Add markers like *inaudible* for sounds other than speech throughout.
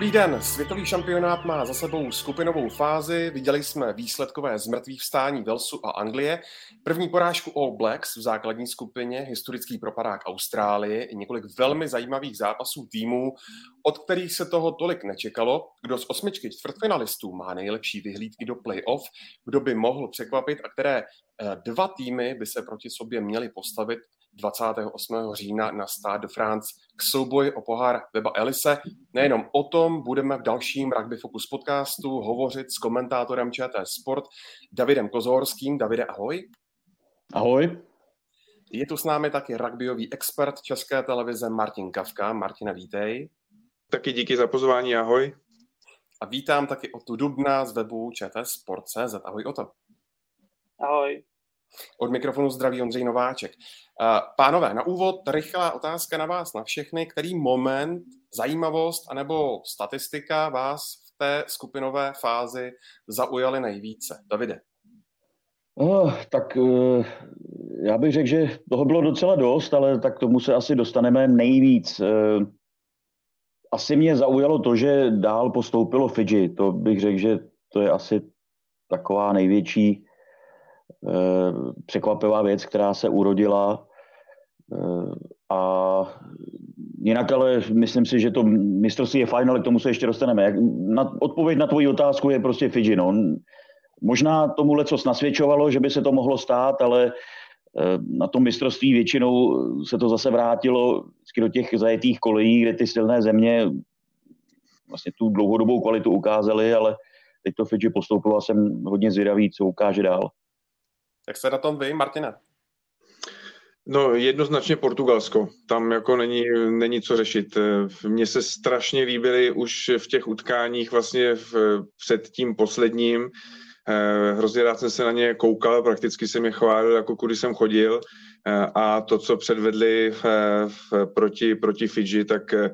Dobrý den, světový šampionát má za sebou skupinovou fázi, viděli jsme výsledkové zmrtvých vstání Velsu a Anglie, první porážku All Blacks v základní skupině, historický propadák Austrálie. I několik velmi zajímavých zápasů týmů, od kterých se toho tolik nečekalo, kdo z osmičky čtvrtfinalistů má nejlepší vyhlídky do playoff, kdo by mohl překvapit a které eh, dva týmy by se proti sobě měly postavit 28. října na Stade de France k souboji o pohár Weba Elise. Nejenom o tom budeme v dalším Rugby Focus podcastu hovořit s komentátorem ČT Sport Davidem Kozorským. Davide, ahoj. Ahoj. Je tu s námi taky rugbyový expert České televize Martin Kavka. Martina, vítej. Taky díky za pozvání, ahoj. A vítám taky o tu Dubna z webu ČT Sport.cz. Ahoj o to. Ahoj. Od mikrofonu zdraví Ondřej Nováček. Pánové, na úvod rychlá otázka na vás, na všechny. Který moment, zajímavost anebo statistika vás v té skupinové fázi zaujaly nejvíce? Davide. Oh, tak uh, já bych řekl, že toho bylo docela dost, ale tak tomu se asi dostaneme nejvíc. Uh, asi mě zaujalo to, že dál postoupilo Fidži. To bych řekl, že to je asi taková největší Eh, překvapivá věc, která se urodila. Eh, a jinak ale myslím si, že to mistrovství je fajn, ale k tomu se ještě dostaneme. Jak, na, odpověď na tvoji otázku je prostě Fidži. No. Možná tomu co nasvědčovalo, že by se to mohlo stát, ale eh, na tom mistrovství většinou se to zase vrátilo do těch zajetých kolejí, kde ty silné země vlastně tu dlouhodobou kvalitu ukázaly, ale teď to Fidži postoupilo a jsem hodně zvědavý, co ukáže dál. Jak se na tom vy, Martina? No jednoznačně Portugalsko. Tam jako není, není co řešit. Mně se strašně líbily už v těch utkáních vlastně v, před tím posledním. Eh, hrozně rád jsem se na ně koukal, prakticky jsem je chválil, jako kudy jsem chodil. Eh, a to, co předvedli v, v, proti, proti Fidži, tak eh,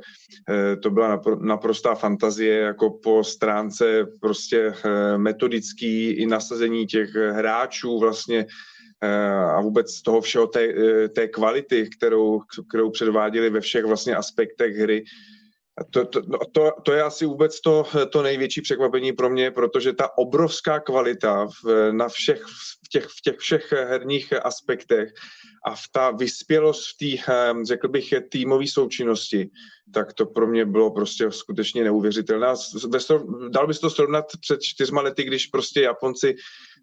to byla naprostá fantazie, jako po stránce prostě metodický i nasazení těch hráčů vlastně a vůbec toho všeho té, té kvality, kterou, kterou předváděli ve všech vlastně aspektech hry, to, to, no, to, to je asi vůbec to, to největší překvapení pro mě, protože ta obrovská kvalita v, na všech, v, těch, v těch všech herních aspektech a v ta vyspělost v té, ehm, řekl bych, týmové součinnosti, tak to pro mě bylo prostě skutečně neuvěřitelné. Dal bys to srovnat před čtyřma lety, když prostě Japonci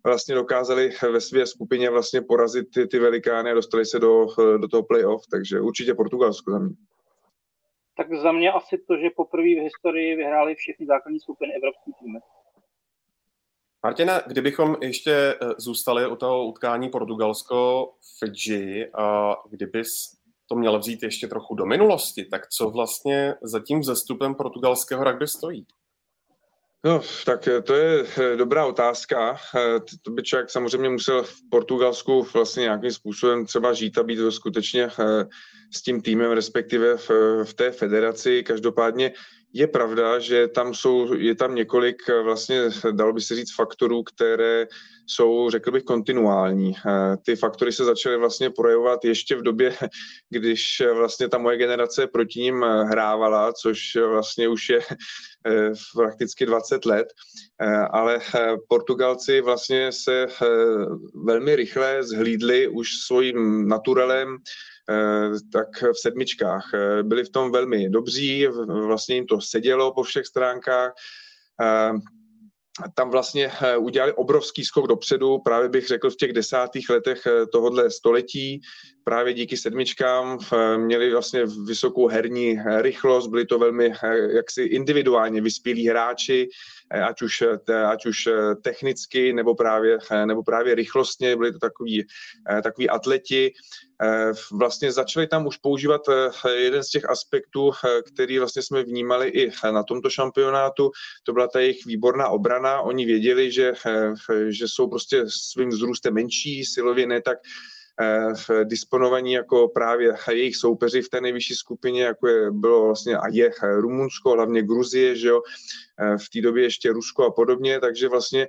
vlastně dokázali ve své skupině vlastně porazit ty, ty velikány a dostali se do, do toho playoff, takže určitě Portugalsko za mě. Tak za mě asi to, že poprvé v historii vyhráli všechny základní skupiny evropský týmy. Martina, kdybychom ještě eh, zůstali u toho utkání Portugalsko-Fidži a kdybys to měl vzít ještě trochu do minulosti, tak co vlastně za tím vzestupem portugalského rugby stojí? No, tak eh, to je eh, dobrá otázka. To by člověk samozřejmě musel v Portugalsku vlastně nějakým způsobem třeba žít a být skutečně s tím týmem, respektive v, v té federaci. Každopádně je pravda, že tam jsou, je tam několik vlastně, dalo by se říct, faktorů, které jsou, řekl bych, kontinuální. Ty faktory se začaly vlastně projevovat ještě v době, *laughs* když vlastně ta moje generace proti ním hrávala, což vlastně už je eh, prakticky 20 let, eh, ale eh, Portugalci vlastně se velmi rychle zhlídli už svým naturelem Eh, tak v sedmičkách. Eh, byli v tom velmi dobří, vlastně jim to sedělo po všech stránkách. Eh, tam vlastně udělali obrovský skok dopředu, právě bych řekl v těch desátých letech tohohle století, právě díky sedmičkám měli vlastně vysokou herní rychlost, byli to velmi jaksi individuálně vyspělí hráči, ať už, ať už technicky nebo právě, nebo právě rychlostně, byli to takový, takový atleti, Eh, vlastně začali tam už používat eh, jeden z těch aspektů, eh, který vlastně jsme vnímali i na tomto šampionátu, to byla ta jejich výborná obrana. Oni věděli, že, že jsou prostě svým vzrůstem menší, silově ne tak disponovaní jako právě jejich soupeři v té nejvyšší skupině, jako je, bylo vlastně a je Rumunsko, hlavně Gruzie, že jo, v té době ještě Rusko a podobně, takže vlastně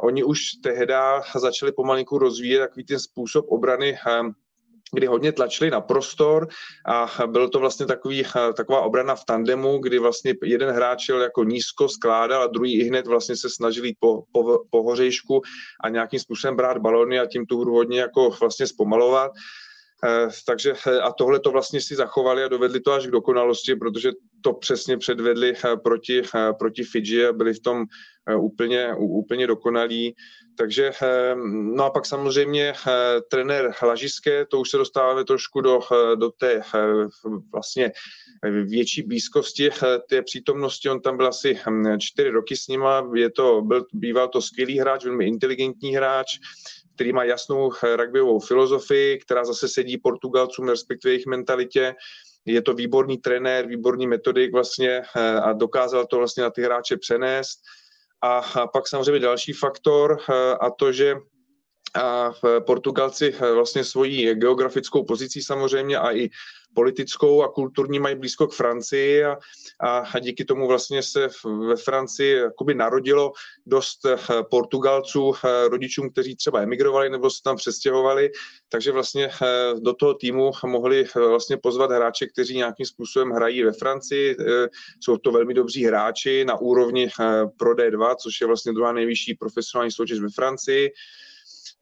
oni už tehdy začali pomalinku rozvíjet takový ten způsob obrany kdy hodně tlačili na prostor a byl to vlastně takový, taková obrana v tandemu, kdy vlastně jeden hráč šel jako nízko, skládal a druhý i hned vlastně se snažili po, po, po hořejšku a nějakým způsobem brát balony a tím tu hru hodně jako vlastně zpomalovat. Eh, takže eh, a tohle to vlastně si zachovali a dovedli to až k dokonalosti, protože to přesně předvedli eh, proti, proti Fidži a byli v tom úplně, úplně dokonalí. Takže, no a pak samozřejmě trenér Hlažiské, to už se dostáváme trošku do, do té vlastně větší blízkosti té přítomnosti. On tam byl asi hm, čtyři roky s nima, je to, byl, býval to skvělý hráč, velmi inteligentní hráč, který má jasnou rugbyovou filozofii, která zase sedí Portugalcům, respektive jejich mentalitě. Je to výborný trenér, výborný metodik vlastně eh, a dokázal to vlastně na ty hráče přenést. A pak samozřejmě další faktor eh, a to, že a Portugalci eh, vlastně svojí geografickou pozicí samozřejmě a i politickou a kulturní mají blízko k Francii a, a díky tomu vlastně se ve Francii jakoby narodilo dost eh, Portugalců, eh, rodičům, kteří třeba emigrovali nebo se tam přestěhovali, takže vlastně do toho týmu mohli vlastně pozvat hráče, kteří nějakým způsobem hrají ve Francii. Jsou to velmi dobří hráči na úrovni pro D2, což je vlastně druhá nejvyšší profesionální soutěž ve Francii.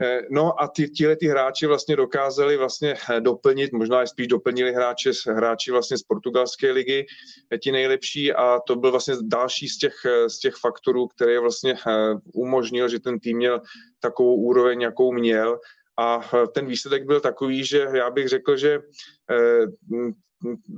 Eh, no a ty, tyhle ty hráči vlastně dokázali vlastně eh, doplnit, možná i spíš doplnili hráče, hráči vlastně z portugalské ligy, eh, ti nejlepší a to byl vlastně další z těch, z těch faktorů, který vlastně umožnil, že ten tým měl takovou úroveň, jakou měl. A ten výsledek byl takový, že já bych řekl, že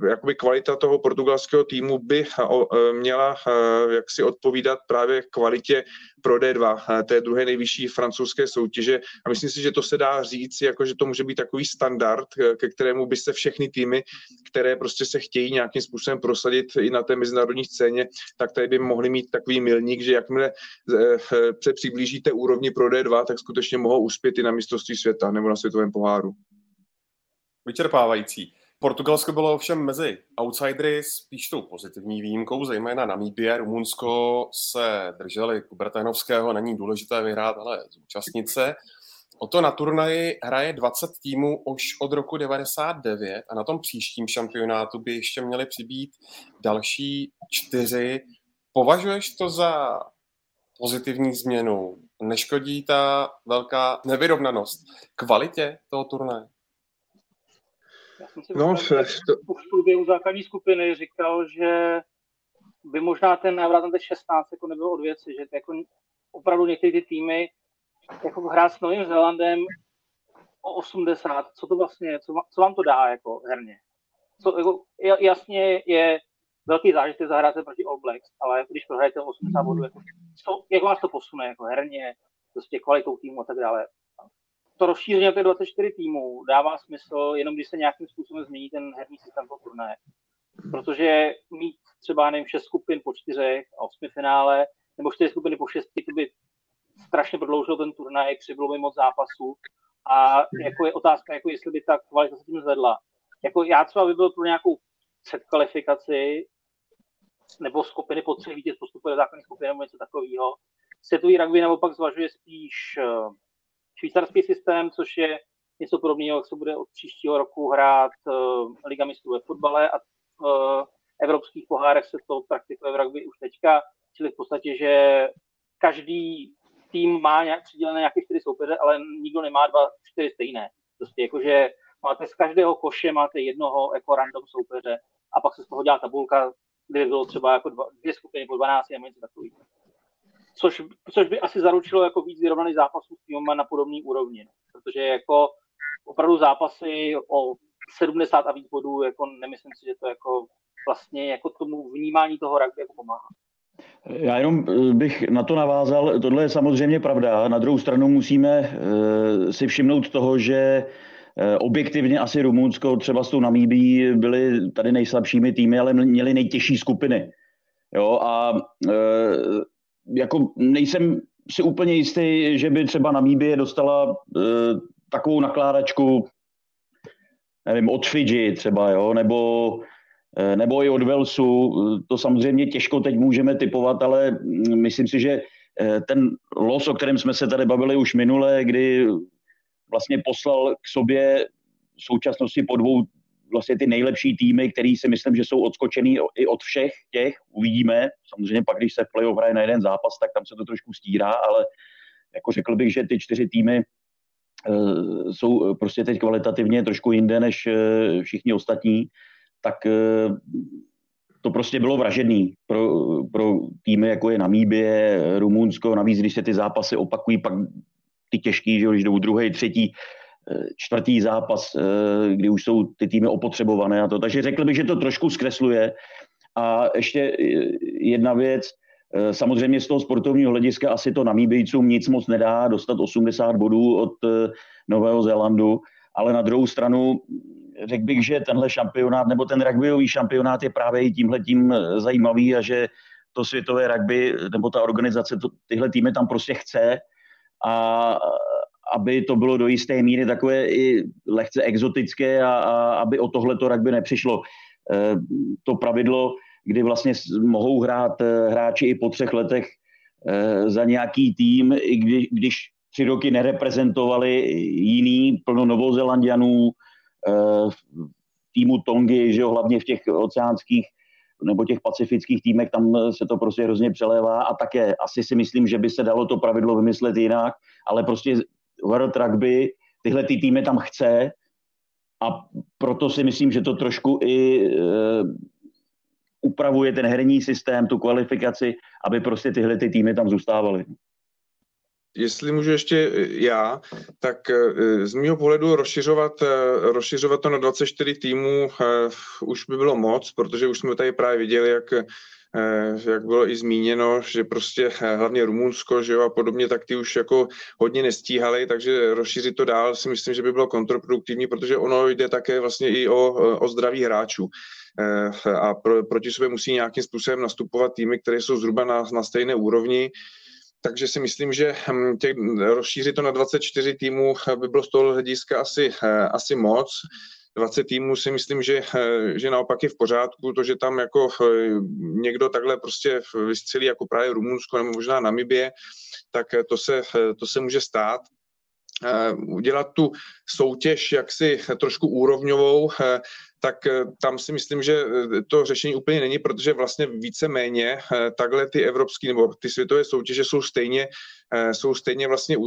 jakoby kvalita toho portugalského týmu by e, měla e, jaksi odpovídat právě kvalitě pro D2, e, té druhé nejvyšší francouzské soutěže. A myslím si, že to se dá říct, jako že to může být takový standard, ke kterému by se všechny týmy, které prostě se chtějí nějakým způsobem prosadit i na té mezinárodní scéně, tak tady by mohli mít takový milník, že jakmile se přiblížíte úrovni pro D2, tak skutečně mohou uspět i na mistrovství světa nebo na světovém poháru. Vyčerpávající. Portugalsko bylo ovšem mezi outsidery spíš tou pozitivní výjimkou, zejména Namíbie, Rumunsko se drželi Kuberténovského, není důležité vyhrát, ale zúčastnit se. O to na turnaji hraje 20 týmů už od roku 99 a na tom příštím šampionátu by ještě měly přibít další čtyři. Považuješ to za pozitivní změnu? Neškodí ta velká nevyrovnanost kvalitě toho turnaje? Já jsem si no, to... v průběhu základní skupiny říkal, že by možná ten návrat na 16 jako nebyl od věci, že jako opravdu některé ty týmy jako hrát s Novým Zélandem o 80, co to vlastně, co, co vám to dá jako herně? Co, jako, jasně je velký zážitek zahrát se proti All Blacks, ale když prohrajete 80 bodů, jako, co, jak vás to posune jako herně, prostě kvalitou týmu a tak dále to rozšíření na těch 24 týmů dává smysl jenom když se nějakým způsobem změní ten herní systém toho turnaje. Protože mít třeba, nevím, 6 skupin po čtyřech a 8 finále, nebo 4 skupiny po šesti, to by strašně prodloužilo ten turnaj, přibylo by moc zápasů. A jako je otázka, jako jestli by ta kvalita se tím zvedla. Jako já třeba by byl pro nějakou předkvalifikaci nebo skupiny po třech vítěz postupuje do základní skupiny nebo něco takového. Světový rugby naopak zvažuje spíš eh, švýcarský systém, což je něco podobného, jak se bude od příštího roku hrát uh, Liga mistrů ve fotbale a uh, evropských pohárech se to praktikuje v rugby už teďka, čili v podstatě, že každý tým má nějak přidělené nějaké čtyři soupeře, ale nikdo nemá dva, čtyři stejné. Prostě jakože máte z každého koše máte jednoho jako random soupeře a pak se z toho dělá tabulka, kde bylo třeba jako dva, dvě skupiny po 12 a něco takového což, což by asi zaručilo jako víc vyrovnaný zápasů s týmem na podobné úrovni. No. Protože jako opravdu zápasy o 70 a víc bodů, jako nemyslím si, že to jako vlastně jako tomu vnímání toho rugby jako pomáhá. Já jenom eh, bych na to navázal. Tohle je samozřejmě pravda. Na druhou stranu musíme eh, si všimnout toho, že eh, objektivně asi Rumunsko třeba s tou Namíbí byly tady nejslabšími týmy, ale měli nejtěžší skupiny. Jo, a jako nejsem si úplně jistý, že by třeba Namíbie dostala uh, takovou nakládačku, nevím, od Fidži třeba, jo, nebo, uh, nebo i od Velsu. To samozřejmě těžko teď můžeme typovat, ale myslím si, že ten los, o kterém jsme se tady bavili už minule, kdy vlastně poslal k sobě v současnosti po dvou vlastně ty nejlepší týmy, který si myslím, že jsou odskočený i od všech těch, uvidíme. Samozřejmě pak, když se playoff hraje na jeden zápas, tak tam se to trošku stírá, ale jako řekl bych, že ty čtyři týmy uh, jsou prostě teď kvalitativně trošku jinde než uh, všichni ostatní, tak uh, to prostě bylo vražedný pro, pro týmy, jako je Namíbie, Rumunsko, navíc, když se ty zápasy opakují, pak ty těžký, že když jdou druhý, třetí, čtvrtý zápas, kdy už jsou ty týmy opotřebované a to. Takže řekl bych, že to trošku zkresluje. A ještě jedna věc, samozřejmě z toho sportovního hlediska asi to Namíbejcům nic moc nedá, dostat 80 bodů od Nového Zélandu, ale na druhou stranu řekl bych, že tenhle šampionát nebo ten rugbyový šampionát je právě i tímhle tím zajímavý a že to světové rugby nebo ta organizace to, tyhle týmy tam prostě chce a aby to bylo do jisté míry takové i lehce exotické a, a aby o tohleto rugby nepřišlo. E, to pravidlo, kdy vlastně mohou hrát e, hráči i po třech letech e, za nějaký tým, i kdy, když tři roky nereprezentovali jiný plno novozelandianů, týmu Tongy, že jo, hlavně v těch oceánských nebo těch pacifických týmech, tam se to prostě hrozně přelévá a také asi si myslím, že by se dalo to pravidlo vymyslet jinak, ale prostě World Rugby tyhle ty týmy tam chce a proto si myslím, že to trošku i e, upravuje ten herní systém, tu kvalifikaci, aby prostě tyhle ty týmy tam zůstávaly. Jestli můžu ještě já, tak e, z mého pohledu rozšiřovat, rozšiřovat to na 24 týmů už by bylo moc, protože už jsme tady právě viděli, jak Eh, jak bylo i zmíněno, že prostě eh, hlavně Rumunsko že jo, a podobně, tak ty už jako hodně nestíhali, takže rozšířit to dál si myslím, že by bylo kontraproduktivní, protože ono jde také vlastně i o, o zdraví hráčů eh, a pro, proti sobě musí nějakým způsobem nastupovat týmy, které jsou zhruba na, na stejné úrovni. Takže si myslím, že hm, těch, rozšířit to na 24 týmů by bylo z toho hlediska asi, asi moc. 20 týmů si myslím, že, eh, že naopak je v pořádku. To, že tam jako eh, někdo takhle prostě vystřelí jako právě Rumunsko nebo možná Namibie, tak eh, to se, to se může stát udělat tu soutěž jaksi trošku úrovňovou, tak eh, tam si myslím, že eh, to řešení úplně není, protože vlastně více-méně eh, takhle ty evropské nebo ty světové soutěže jsou stejně, jsou stejně vlastně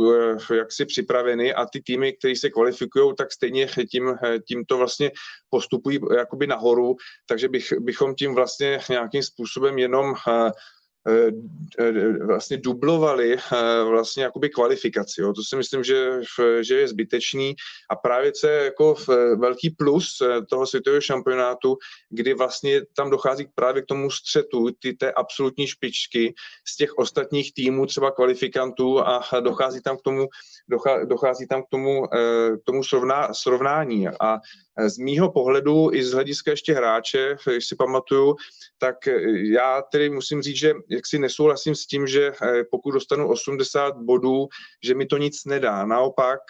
jaksi připraveny a ty týmy, které se kvalifikují, tak stejně tím, tím to vlastně postupují jakoby nahoru, takže bych, bychom tím vlastně nějakým způsobem jenom Eh, eh, vlastně dublovali eh, vlastně jakoby kvalifikaci. Jo. To si myslím, že, že je zbytečný a právě co je jako velký plus toho světového šampionátu, kdy vlastně tam dochází právě k tomu střetu ty té absolutní špičky z těch ostatních týmů, třeba kvalifikantů a dochází tam k tomu, dochází tam k tomu, k tomu srovná, srovnání. A z mýho pohledu i z hlediska ještě hráče, když si pamatuju, tak já tedy musím říct, že jak si nesouhlasím s tím, že eh, pokud dostanu 80 bodů, že mi to nic nedá. Naopak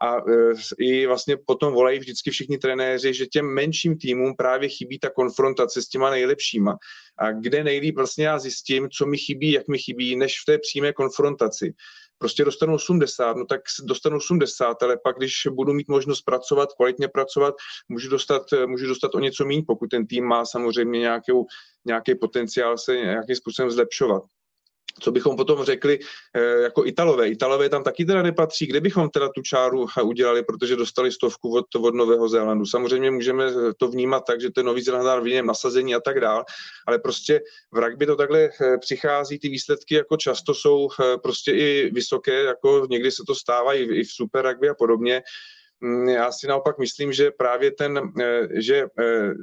a eh, i vlastně potom volají vždycky všichni trenéři, že těm menším týmům právě chybí ta konfrontace s těma nejlepšíma. A kde nejlíp vlastně já zjistím, co mi chybí, jak mi chybí, než v té přímé konfrontaci prostě dostanu 80, no tak dostanu 80, ale pak, když budu mít možnost pracovat, kvalitně pracovat, můžu dostat, můžu dostat o něco méně, pokud ten tým má samozřejmě nějakou, nějaký potenciál se nějakým způsobem zlepšovat co bychom potom řekli eh, jako Italové. Italové tam taky teda nepatří. Kde bychom teda tu čáru udělali, protože dostali stovku od, od Nového Zélandu. Samozřejmě můžeme to vnímat tak, že ten Nový Zélandár v jiném nasazení a tak dál, ale prostě v rugby to takhle eh, přichází, ty výsledky jako často jsou eh, prostě i vysoké, jako někdy se to stává i, i v super rugby a podobně. Mm, já si naopak myslím, že právě ten, že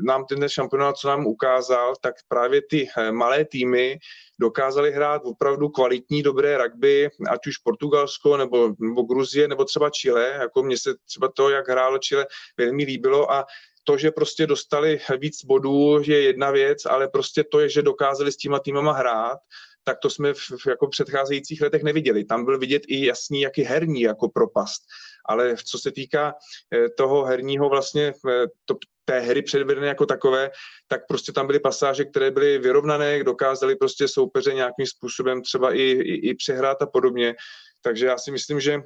nám ten šampionát, co nám ukázal, tak právě ty malé týmy, dokázali hrát opravdu kvalitní, dobré rugby, ať už Portugalsko nebo, nebo Gruzie nebo třeba Chile, jako mně se třeba to, jak hrálo Chile, velmi líbilo. A to, že prostě dostali víc bodů, je jedna věc, ale prostě to je, že dokázali s těma týmama hrát, tak to jsme v, v jako předcházejících letech neviděli. Tam byl vidět i jasný, jaký herní jako propast. Ale co se týká eh, toho herního vlastně, eh, to, té hry předvedené jako takové, tak prostě tam byly pasáže, které byly vyrovnané, dokázali prostě soupeře nějakým způsobem třeba i, i, i přehrát a podobně. Takže já si myslím, že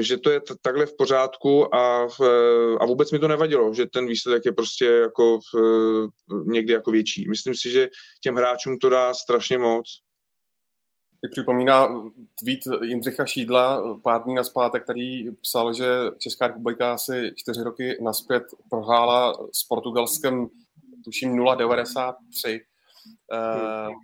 že to je takhle v pořádku a, a vůbec mi to nevadilo, že ten výsledek je prostě jako někdy jako větší. Myslím si, že těm hráčům to dá strašně moc. Mi připomíná tweet Jindřicha Šídla pár dní naspátek, který psal, že Česká republika asi čtyři roky naspět prohrála s Portugalskem tuším 0,93. Uh,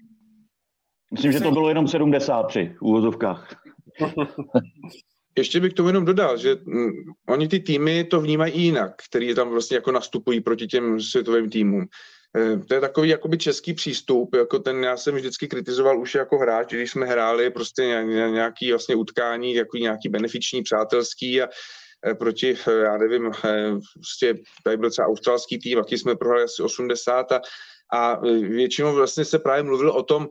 Myslím, že to bylo jenom 73 v úvozovkách. *laughs* Ještě bych tomu jenom dodal, že mm, oni ty týmy to vnímají jinak, který tam vlastně jako nastupují proti těm světovým týmům. Eh, to je takový jakoby český přístup, jako ten já jsem vždycky kritizoval už jako hráč, když jsme hráli prostě nějaký vlastně utkání, jako nějaký benefiční, přátelský a eh, proti, eh, já nevím, prostě tady byl třeba australský tým, jaký jsme prohráli asi 80 a a většinou vlastně se právě mluvil o tom,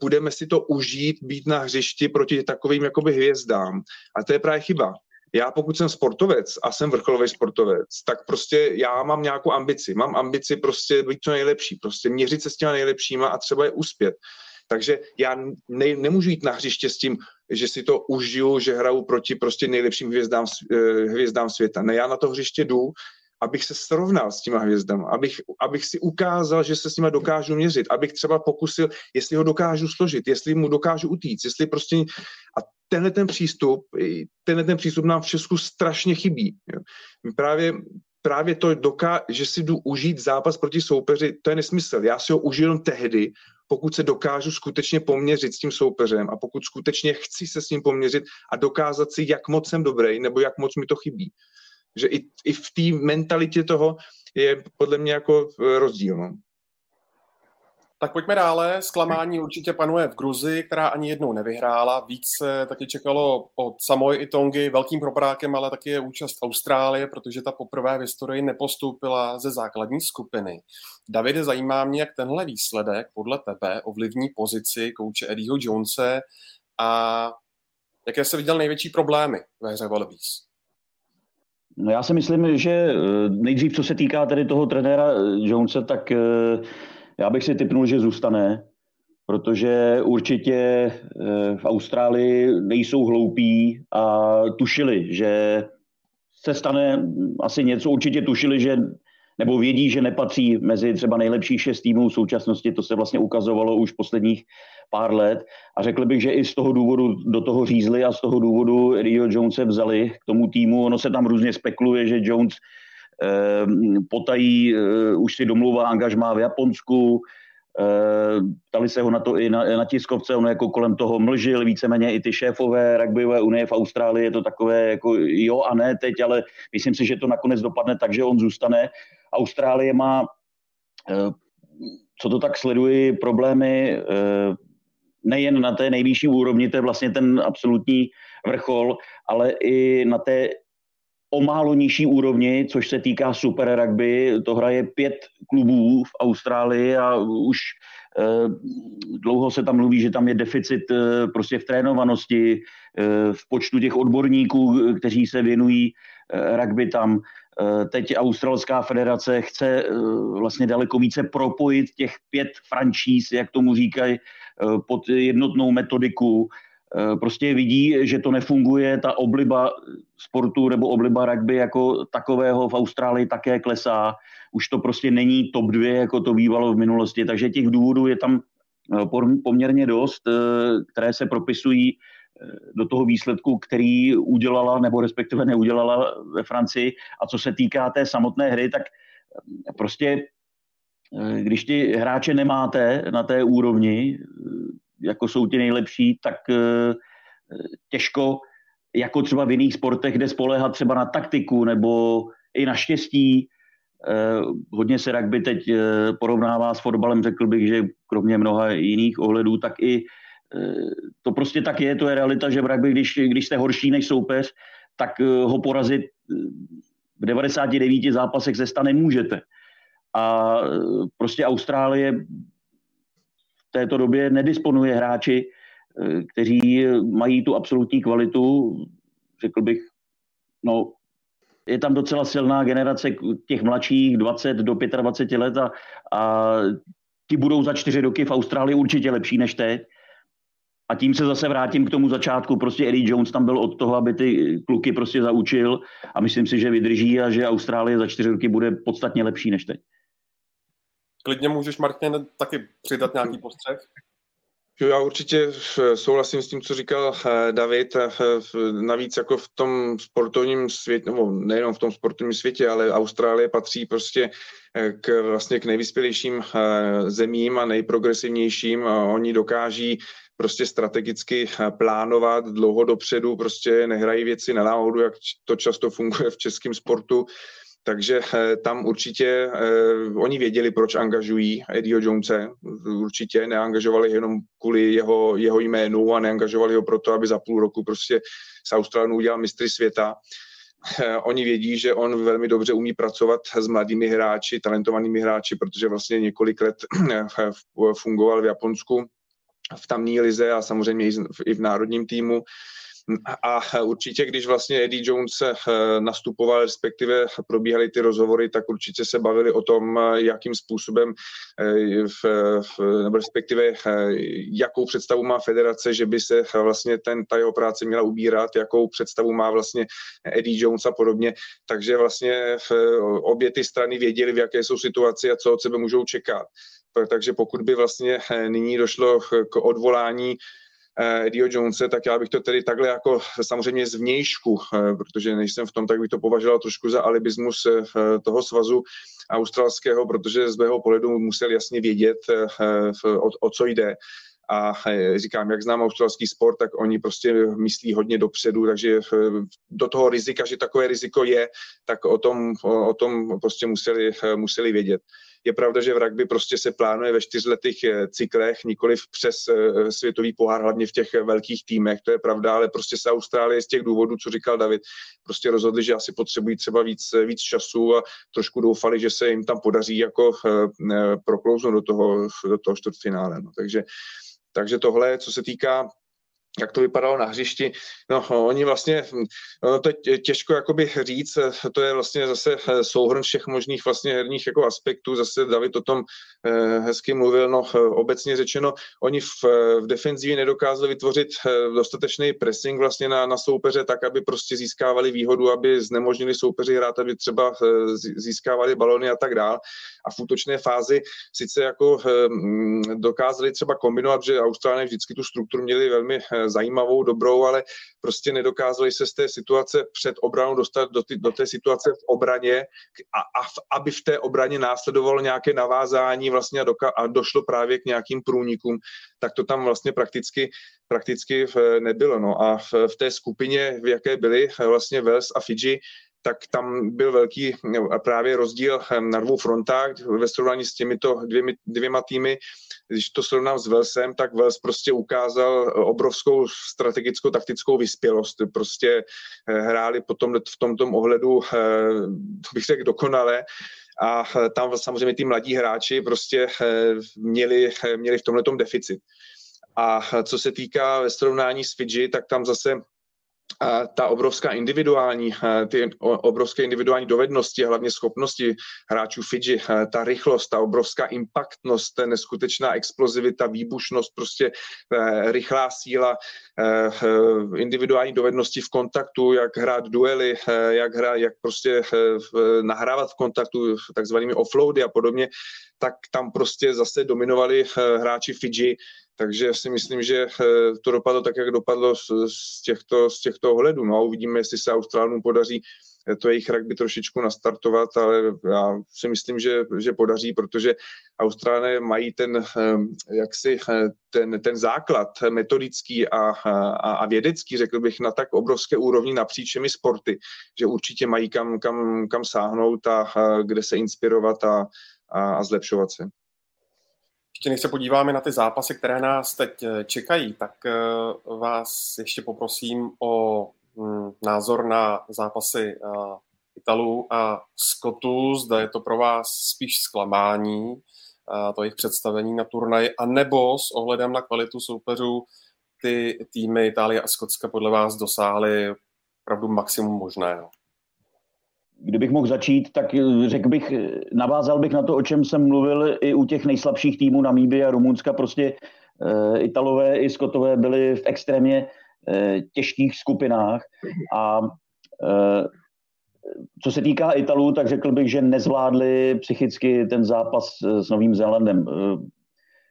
půjdeme si to užít, být na hřišti proti takovým jakoby hvězdám. A to je právě chyba já pokud jsem sportovec a jsem vrcholový sportovec, tak prostě já mám nějakou ambici. Mám ambici prostě být co nejlepší, prostě měřit se s těma nejlepšíma a třeba je uspět. Takže já ne, nemůžu jít na hřiště s tím, že si to užiju, že hraju proti prostě nejlepším hvězdám, eh, hvězdám světa. Ne, já na to hřiště jdu, abych se srovnal s těma hvězdama, abych, abych si ukázal, že se s nima dokážu měřit, abych třeba pokusil, jestli ho dokážu složit, jestli mu dokážu utíct, jestli prostě... A tenhle ten přístup, tenhle ten přístup nám v Česku strašně chybí. Jo. Právě právě to, doká- že si jdu užít zápas proti soupeři, to je nesmysl. Já si ho užiju jenom tehdy, pokud se dokážu skutečně poměřit s tím soupeřem a pokud skutečně chci se s ním poměřit a dokázat si, jak moc jsem dobrý nebo jak moc mi to chybí. Že i, i v té mentalitě toho je podle mě jako rozdíl. No. Tak pojďme dále. Zklamání určitě panuje v Gruzi, která ani jednou nevyhrála. Víc se taky čekalo od Samoy i Tongy. Velkým propadákem ale taky je účast Austrálie, protože ta poprvé v historii nepostoupila ze základní skupiny. Davide, zajímá mě, jak tenhle výsledek podle tebe ovlivní pozici kouče Eddieho Jonese a jaké se viděl největší problémy ve hře Wallabies? No já si myslím, že eh, nejdřív, co se týká tedy toho trenéra Jonese, tak eh, já bych si typnul, že zůstane, protože určitě eh, v Austrálii nejsou hloupí a tušili, že se stane asi něco, určitě tušili, že nebo vědí, že nepatří mezi třeba nejlepších šest týmů v současnosti, to se vlastně ukazovalo už posledních pár let a řekl bych, že i z toho důvodu do toho řízli a z toho důvodu Rio Jonese vzali k tomu týmu. Ono se tam různě spekuluje, že Jones Ehm, potají eh, už si domluvá angažmá v Japonsku, ehm, Ptali se ho na to i na, na tiskovce, on jako kolem toho mlžil, víceméně i ty šéfové rugbyové unie v Austrálii, je to takové jako jo a ne teď, ale myslím si, že to nakonec dopadne tak, že on zůstane. Austrálie má, eh, co to tak sleduji, problémy eh, nejen na té nejvyšší úrovni, to je vlastně ten absolutní vrchol, ale i na té o málo nižší úrovni, což se týká Super Rugby. To hraje pět klubů v Austrálii a už eh, dlouho se tam mluví, že tam je deficit eh, prostě v trénovanosti, eh, v počtu těch odborníků, kteří se věnují rugby tam. Teď Australská federace chce vlastně daleko více propojit těch pět franšíz, jak tomu říkají, pod jednotnou metodiku Eh, prostě vidí, že to nefunguje, ta obliba sportu nebo obliba rugby jako takového v Austrálii také klesá. Už to prostě není top dvě, jako to bývalo v minulosti, takže těch důvodů je tam eh, poměrně dost, eh, které se propisují do toho výsledku, který udělala nebo respektive neudělala ve Francii. A co se týká té samotné hry, tak prostě když ty hráče nemáte na té úrovni, jako jsou ti nejlepší, tak eh, těžko jako třeba v jiných sportech, kde spolehat třeba na taktiku nebo i na štěstí. Eh, hodně se rugby teď eh, porovnává s fotbalem, řekl bych, že kromě mnoha jiných ohledů, tak i to prostě tak je, to je realita, že v rugby, když, když jste horší než soupeř, tak ho porazit v 99 zápasech se stane můžete. A prostě Austrálie této době nedisponuje hráči, eh, kteří mají tu absolutní kvalitu, řekl bych, no, je tam docela silná generace těch mladších, 20 do 25 let a, a ti budou za čtyři roky v Austrálii určitě lepší než teď. A tím se zase vrátím k tomu začátku. Prostě Eddie Jones tam byl od toho, aby ty kluky prostě zaučil a myslím si, že vydrží a že Austrálie za čtyři roky bude podstatně lepší než teď. Klidně můžeš, Martin, taky přidat nějaký postřeh? Já určitě souhlasím s tím, co říkal eh, David. Eh, navíc jako v tom sportovním světě, nebo nejenom v tom sportovním světě, ale Austrálie patří prostě eh, k, vlastně k nejvyspělejším zemím a nejprogresivnějším. Oni dokáží prostě strategicky plánovat dlouho dopředu, prostě nehrají věci na náhodu, jak to často funguje v českém sportu. Takže eh, tam určitě eh, oni věděli, proč angažují Eddieho Jonese. Určitě neangažovali jenom kvůli jeho, jeho jménu a neangažovali ho proto, aby za půl roku prostě s Australiou udělal mistry světa. Eh, oni vědí, že on velmi dobře umí pracovat s mladými hráči, talentovanými hráči, protože vlastně několik let fungoval v Japonsku v tamní lize a samozřejmě i v národním týmu a určitě, když vlastně Eddie Jones eh, nastupoval, respektive probíhaly ty rozhovory, tak určitě se bavili o tom, eh, jakým způsobem, eh, v, v, nebo respektive jakou představu má federace, že by se vlastně ten, ta jeho práce měla ubírat, jakou představu má vlastně Eddie Jones a podobně. Takže vlastně v, obě ty strany věděli, v jaké jsou situaci a co od sebe můžou čekat. Takže pokud by vlastně nyní došlo k odvolání Eh, Eddieho Jonese, tak já bych to tedy takhle jako samozřejmě z vnějšku, eh, protože nejsem v tom, tak bych to považoval trošku za alibismus eh, toho svazu australského, protože z mého pohledu musel jasně vědět, o, o co jde a říkám, jak znám australský sport, tak oni prostě myslí hodně dopředu, takže do toho rizika, že takové riziko je, tak o tom, o tom prostě museli, museli vědět. Je pravda, že v rugby prostě se plánuje ve čtyřletých eh, cyklech, nikoli přes eh, světový pohár, hlavně v těch velkých týmech, to je pravda, ale prostě se Austrálie z těch důvodů, co říkal David, prostě rozhodli, že asi potřebují třeba víc, víc času a trošku doufali, že se jim tam podaří jako eh, proklouznout do toho, do toho čtvrtfinále. No. Takže takže tohle, co se týká jak to vypadalo na hřišti. No, oni vlastně, no, to je těžko jakoby říct, to je vlastně zase souhrn všech možných vlastně herních jako aspektů, zase David o tom hezky mluvil, no obecně řečeno, oni v, v defenzivě nedokázali vytvořit eh, dostatečný pressing vlastně na, na soupeře tak, aby prostě získávali výhodu, aby znemožnili soupeři hrát, aby třeba eh, získávali balony a tak dál. A v útočné fázi sice jako dokázali třeba kombinovat, že Austrálie vždycky tu strukturu měli velmi zajímavou, dobrou, ale prostě nedokázali se z té situace před obranou dostat do, ty, do té situace v obraně a, a v, aby v té obraně následovalo nějaké navázání vlastně a, doka, a došlo právě k nějakým průnikům, tak to tam vlastně prakticky, prakticky nebylo. No a v, v té skupině, v jaké byly vlastně Wales a Fiji, tak tam byl velký právě rozdíl na dvou frontách ve srovnání s těmito dvěmi, dvěma týmy. Když to srovnám s Velsem, tak Vels prostě ukázal obrovskou strategickou taktickou vyspělost. Prostě eh, hráli potom v tomto ohledu, eh, bych řekl, dokonale a eh, tam samozřejmě ty mladí hráči prostě měli, měli v tomhle deficit. A co se týká ve srovnání s Fidži, tak tam zase ta obrovská individuální, ty obrovské individuální dovednosti, hlavně schopnosti hráčů Fidži, ta rychlost, ta obrovská impaktnost, ta neskutečná explozivita, výbušnost, prostě e, rychlá síla, individuální dovednosti v kontaktu, jak hrát duely, jak, hrát, jak prostě nahrávat v kontaktu takzvanými offloady a podobně, tak tam prostě zase dominovali hráči Fidži takže si myslím, že eh, to dopadlo tak, jak dopadlo z těchto, z těchto ohledů. No a uvidíme, jestli se Austrálům podaří eh, to jejich rugby trošičku nastartovat, ale já si myslím, že, že podaří, protože Austrálie mají ten, eh, jaksi, ten, ten základ metodický a, a, a vědecký, řekl bych, na tak obrovské úrovni napříč všemi sporty, že určitě mají kam, kam, kam sáhnout a, a kde se inspirovat a, a, a zlepšovat se. Ještě než se podíváme na ty zápasy, které nás teď eh, čekají, tak eh, vás ještě poprosím o hm, názor na zápasy eh, Italů a Skotů. Zda je to pro vás spíš zklamání, to jejich představení na turnaji, anebo s ohledem na kvalitu soupeřů ty týmy Itálie a Skotska podle vás dosáhly opravdu maximum možného? Kdybych mohl začít, tak eh, řekl bych, navázal bych na to, o čem jsem mluvil i u těch nejslabších týmů Namíby a Rumunska. Prostě Italové i Skotové byli v extrémně těžkých skupinách a co se týká Italů, tak řekl bych, že nezvládli psychicky ten zápas s Novým Zélandem.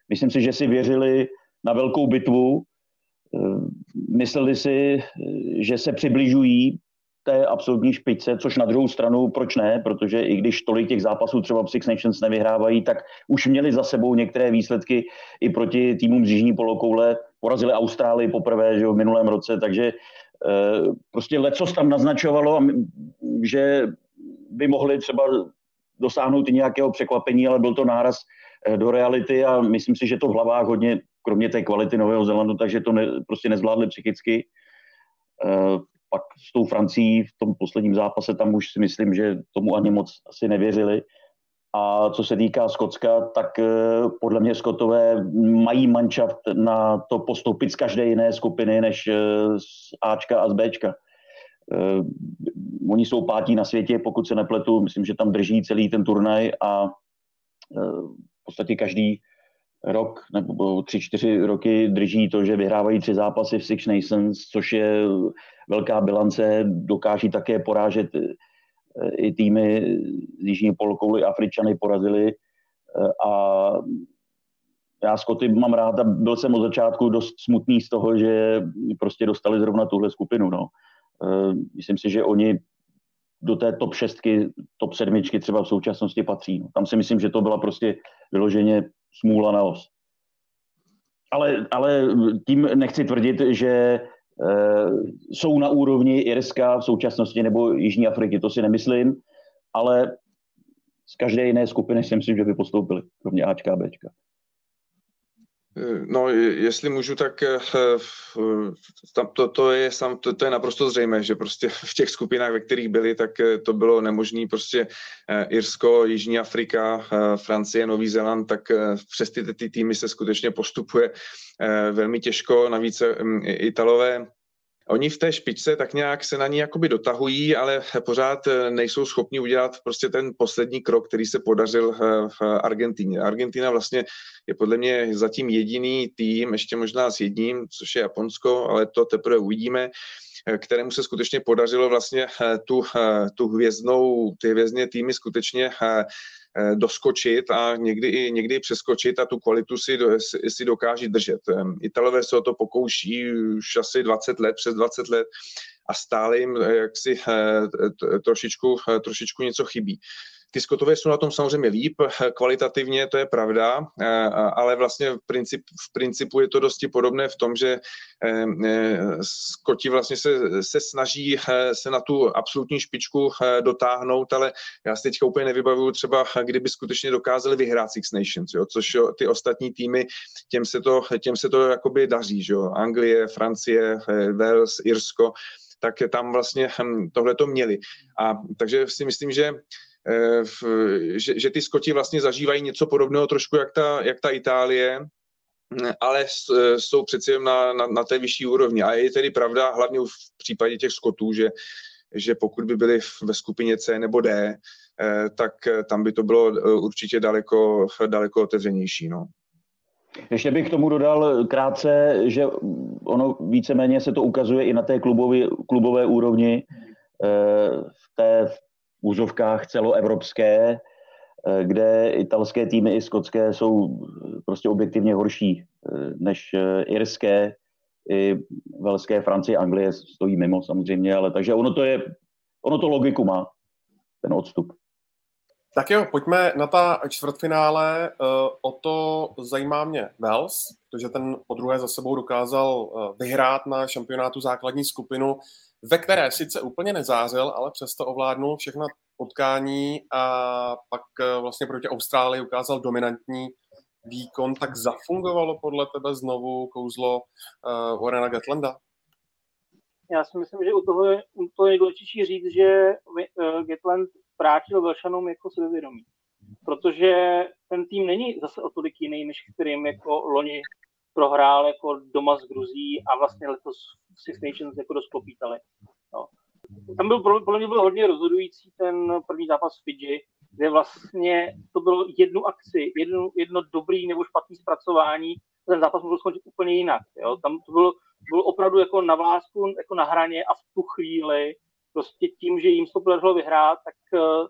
Myslím si, že si věřili na velkou bitvu, mysleli si, že se přibližují té absolutní špičce, což na druhou stranu proč ne, protože i když tolik těch zápasů třeba Six Nations nevyhrávají, tak už měli za sebou některé výsledky i proti týmům z Jižní polokoule, porazili Austrálii poprvé že v minulém roce, takže eh, prostě lecos tam naznačovalo, že by mohli třeba dosáhnout i nějakého překvapení, ale byl to náraz eh, do reality a myslím si, že to v hlavách hodně, kromě té kvality Nového Zelandu, takže to ne, prostě nezvládli psychicky. Eh, pak s tou Francií v tom posledním zápase tam už si myslím, že tomu ani moc asi nevěřili. A co se týká Skotska, tak eh, podle mě Skotové mají manšaft na to postoupit z každé jiné skupiny než eh, z Ačka a z Bčka. Uh, oni jsou pátí na světě, pokud se nepletu, myslím, že tam drží celý ten turnaj a v podstatě každý rok nebo tři, čtyři roky drží to, že vyhrávají tři zápasy v Six Nations, což je velká bilance, dokáží také porážet eh, i týmy z Jižní polokouly, Afričany porazili eh, a já Skoty mám rád a byl jsem od začátku dost smutný z toho, že prostě dostali zrovna tuhle skupinu. No. Eh, myslím si, že oni do té top šestky, top sedmičky třeba v současnosti patří. No. Tam si myslím, že to byla prostě vyloženě smůla na os. Ale, ale tím nechci tvrdit, že e, jsou na úrovni Irska v současnosti nebo Jižní Afriky, to si nemyslím, ale z každé jiné skupiny si myslím, že by postoupili, kromě Ačka a Bčka. No, jestli můžu, tak eh, to, to, je, sam, to, to je naprosto zřejmé, že prostě *laughs* v těch skupinách, ve kterých byli, tak eh, to bylo nemožné. Prostě eh, Irsko, Jižní Afrika, Francie, Nový Zéland, tak přes ty, ty týmy se skutečně postupuje velmi těžko. Navíc Italové Oni v té špičce tak nějak se na ní jakoby dotahují, ale pořád eh, nejsou schopni udělat prostě ten poslední krok, který se podařil eh, v Argentíně. Argentina vlastně je podle mě zatím jediný tým, ještě možná s jedním, což je Japonsko, ale to teprve uvidíme, eh, kterému se skutečně podařilo vlastně tu, tu hvězdnou, ty hvězdné týmy skutečně doskočit a někdy i, někdy přeskočit a tu kvalitu si, si dokáží držet. Italové se o to pokouší už asi 20 let, přes 20 let a stále jim eh, jaksi eh, trošičku, trošičku něco chybí. Ty Skotové jsou na tom samozřejmě líp, *laughs* kvalitativně to je pravda, eh, ale vlastně v, princip, v principu je to dosti podobné v tom, že eh, eh, Skoti vlastně se, se snaží se na tu absolutní špičku dotáhnout, ale já si teďka úplně nevybavuju třeba, kdyby skutečně dokázali vyhrát Six Nations, jo, což jo, ty ostatní týmy, těm se to, těm se to jakoby daří, že jo, Anglie, Francie, Wales, Irsko, tak tam vlastně hm, tohle to měli. A takže si myslím, že Eh, že, že ty Skoti vlastně zažívají něco podobného trošku jak ta, jak ta Itálie, ale jsou přeci na, na, na té vyšší úrovni. A je tedy pravda, hlavně v případě těch Skotů, že, že pokud by byli ve skupině C nebo D, eh, tak tam by to bylo eh, určitě daleko, daleko otevřenější. No. Ještě bych k tomu dodal krátce, že ono víceméně se to ukazuje i na té klubové, klubové úrovni. V té úzovkách celoevropské, eh, kde italské týmy i skotské jsou prostě objektivně horší eh, než eh, irské, i velské Francie, Anglie stojí mimo samozřejmě, ale takže ono to je, ono to logiku má, ten odstup. Tak jo, pojďme na ta čtvrtfinále. O to zajímá mě Wales, protože ten po druhé za sebou dokázal vyhrát na šampionátu základní skupinu ve které sice úplně nezářil, ale přesto ovládnul všechna potkání a pak eh, vlastně proti Austrálii ukázal dominantní výkon, tak zafungovalo podle tebe znovu kouzlo uh, Warrena Gatlanda? Já si myslím, že u toho je, u toho je důležitější říct, že uh, Gatland vrátil Velšanům jako sebevědomí. Protože ten tým není zase o tolik jiný, než kterým jako loni prohrál jako doma z Gruzí a vlastně letos Six Nations jako dost popítali. No. Tam byl podle mě byl hodně rozhodující ten první zápas Fidži, kde vlastně to bylo jednu akci, jedno, jedno dobrý nebo špatný zpracování ten zápas mohl skončit úplně jinak. Jo? Tam to bylo, bylo opravdu jako na vlásku, jako na hraně a v tu chvíli prostě tím, že jim to podařilo vyhrát, tak uh,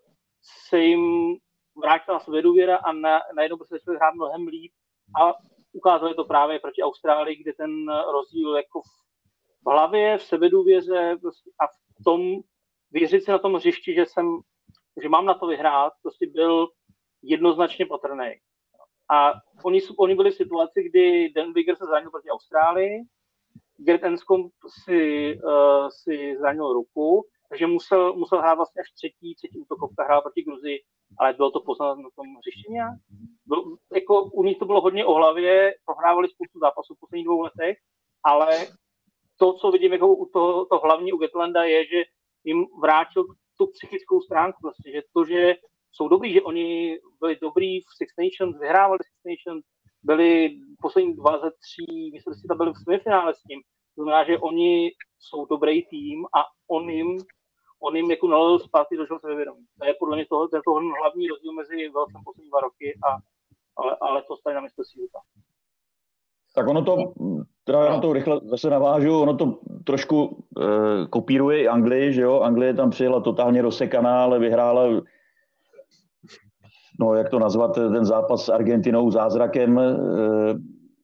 se jim vrátila důvěra a na, najednou prostě začali hrát mnohem líp a ukázali to právě proti Austrálii, kde ten rozdíl jako v hlavě, v sebedůvěře prostě a v tom věřit si na tom hřišti, že jsem, že mám na to vyhrát, prostě byl jednoznačně patrný. A oni, oni byli v situaci, kdy Dan Bigger se zranil proti Austrálii, Gert Enskom si, uh, si zranil ruku, takže musel, musel hrát vlastně až třetí, třetí útokovka, hrál proti Gruzi, ale bylo to poznat na tom hřišti jako u nich to bylo hodně o hlavě, prohrávali spoustu zápasů v posledních dvou letech, ale to, co vidím jako u toho, to hlavní u Getlanda je, že jim vrátil tu psychickou stránku, vlastně, že to, že jsou dobrý, že oni byli dobrý v Six Nations, vyhrávali Six Nations, byli poslední dva ze tří, myslím si, tam byli v semifinále s tím. To znamená, že oni jsou dobrý tým a on jim, on jim jako nalil zpátky do sebevědomí. To je podle mě toho, to je toho hlavní rozdíl mezi Velsem poslední dva roky a ale, ale to stane na mistrovství světa. Tak ono to, teda já na to rychle zase navážu, ono to trošku e, kopíruje i Anglii, že jo, Anglie tam přijela totálně rozsekaná, ale vyhrála no jak to nazvat, ten zápas s Argentinou zázrakem, e,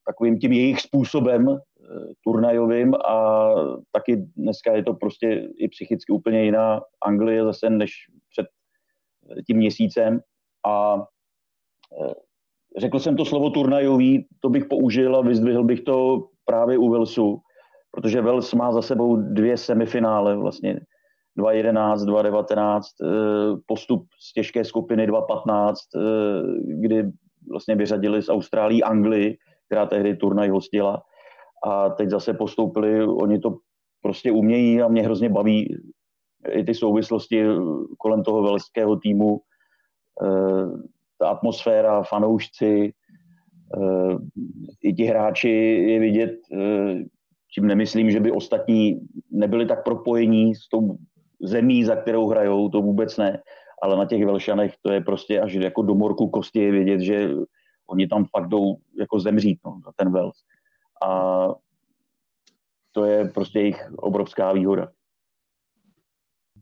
takovým tím jejich způsobem e, turnajovým a taky dneska je to prostě i psychicky úplně jiná Anglie zase než před tím měsícem. A Řekl jsem to slovo turnajový, to bych použil a vyzdvihl bych to právě u Velsu, protože Vels má za sebou dvě semifinále, vlastně 2.11, 2.19, eh, postup z těžké skupiny 2.15, eh, kdy vlastně vyřadili z Austrálie Anglii, která tehdy turnaj hostila. A teď zase postoupili, oni to prostě umějí a mě hrozně baví i ty souvislosti kolem toho velského týmu, eh, ta atmosféra, fanoušci, i ti hráči je vidět, eh, tím nemyslím, že by ostatní nebyli tak propojení s tou zemí, za kterou hrajou, to vůbec ne, ale na těch Velšanech to je prostě až jako do morku kosti je vidět, že oni tam fakt jdou jako zemřít no, za ten Vels. A to je prostě jejich obrovská výhoda.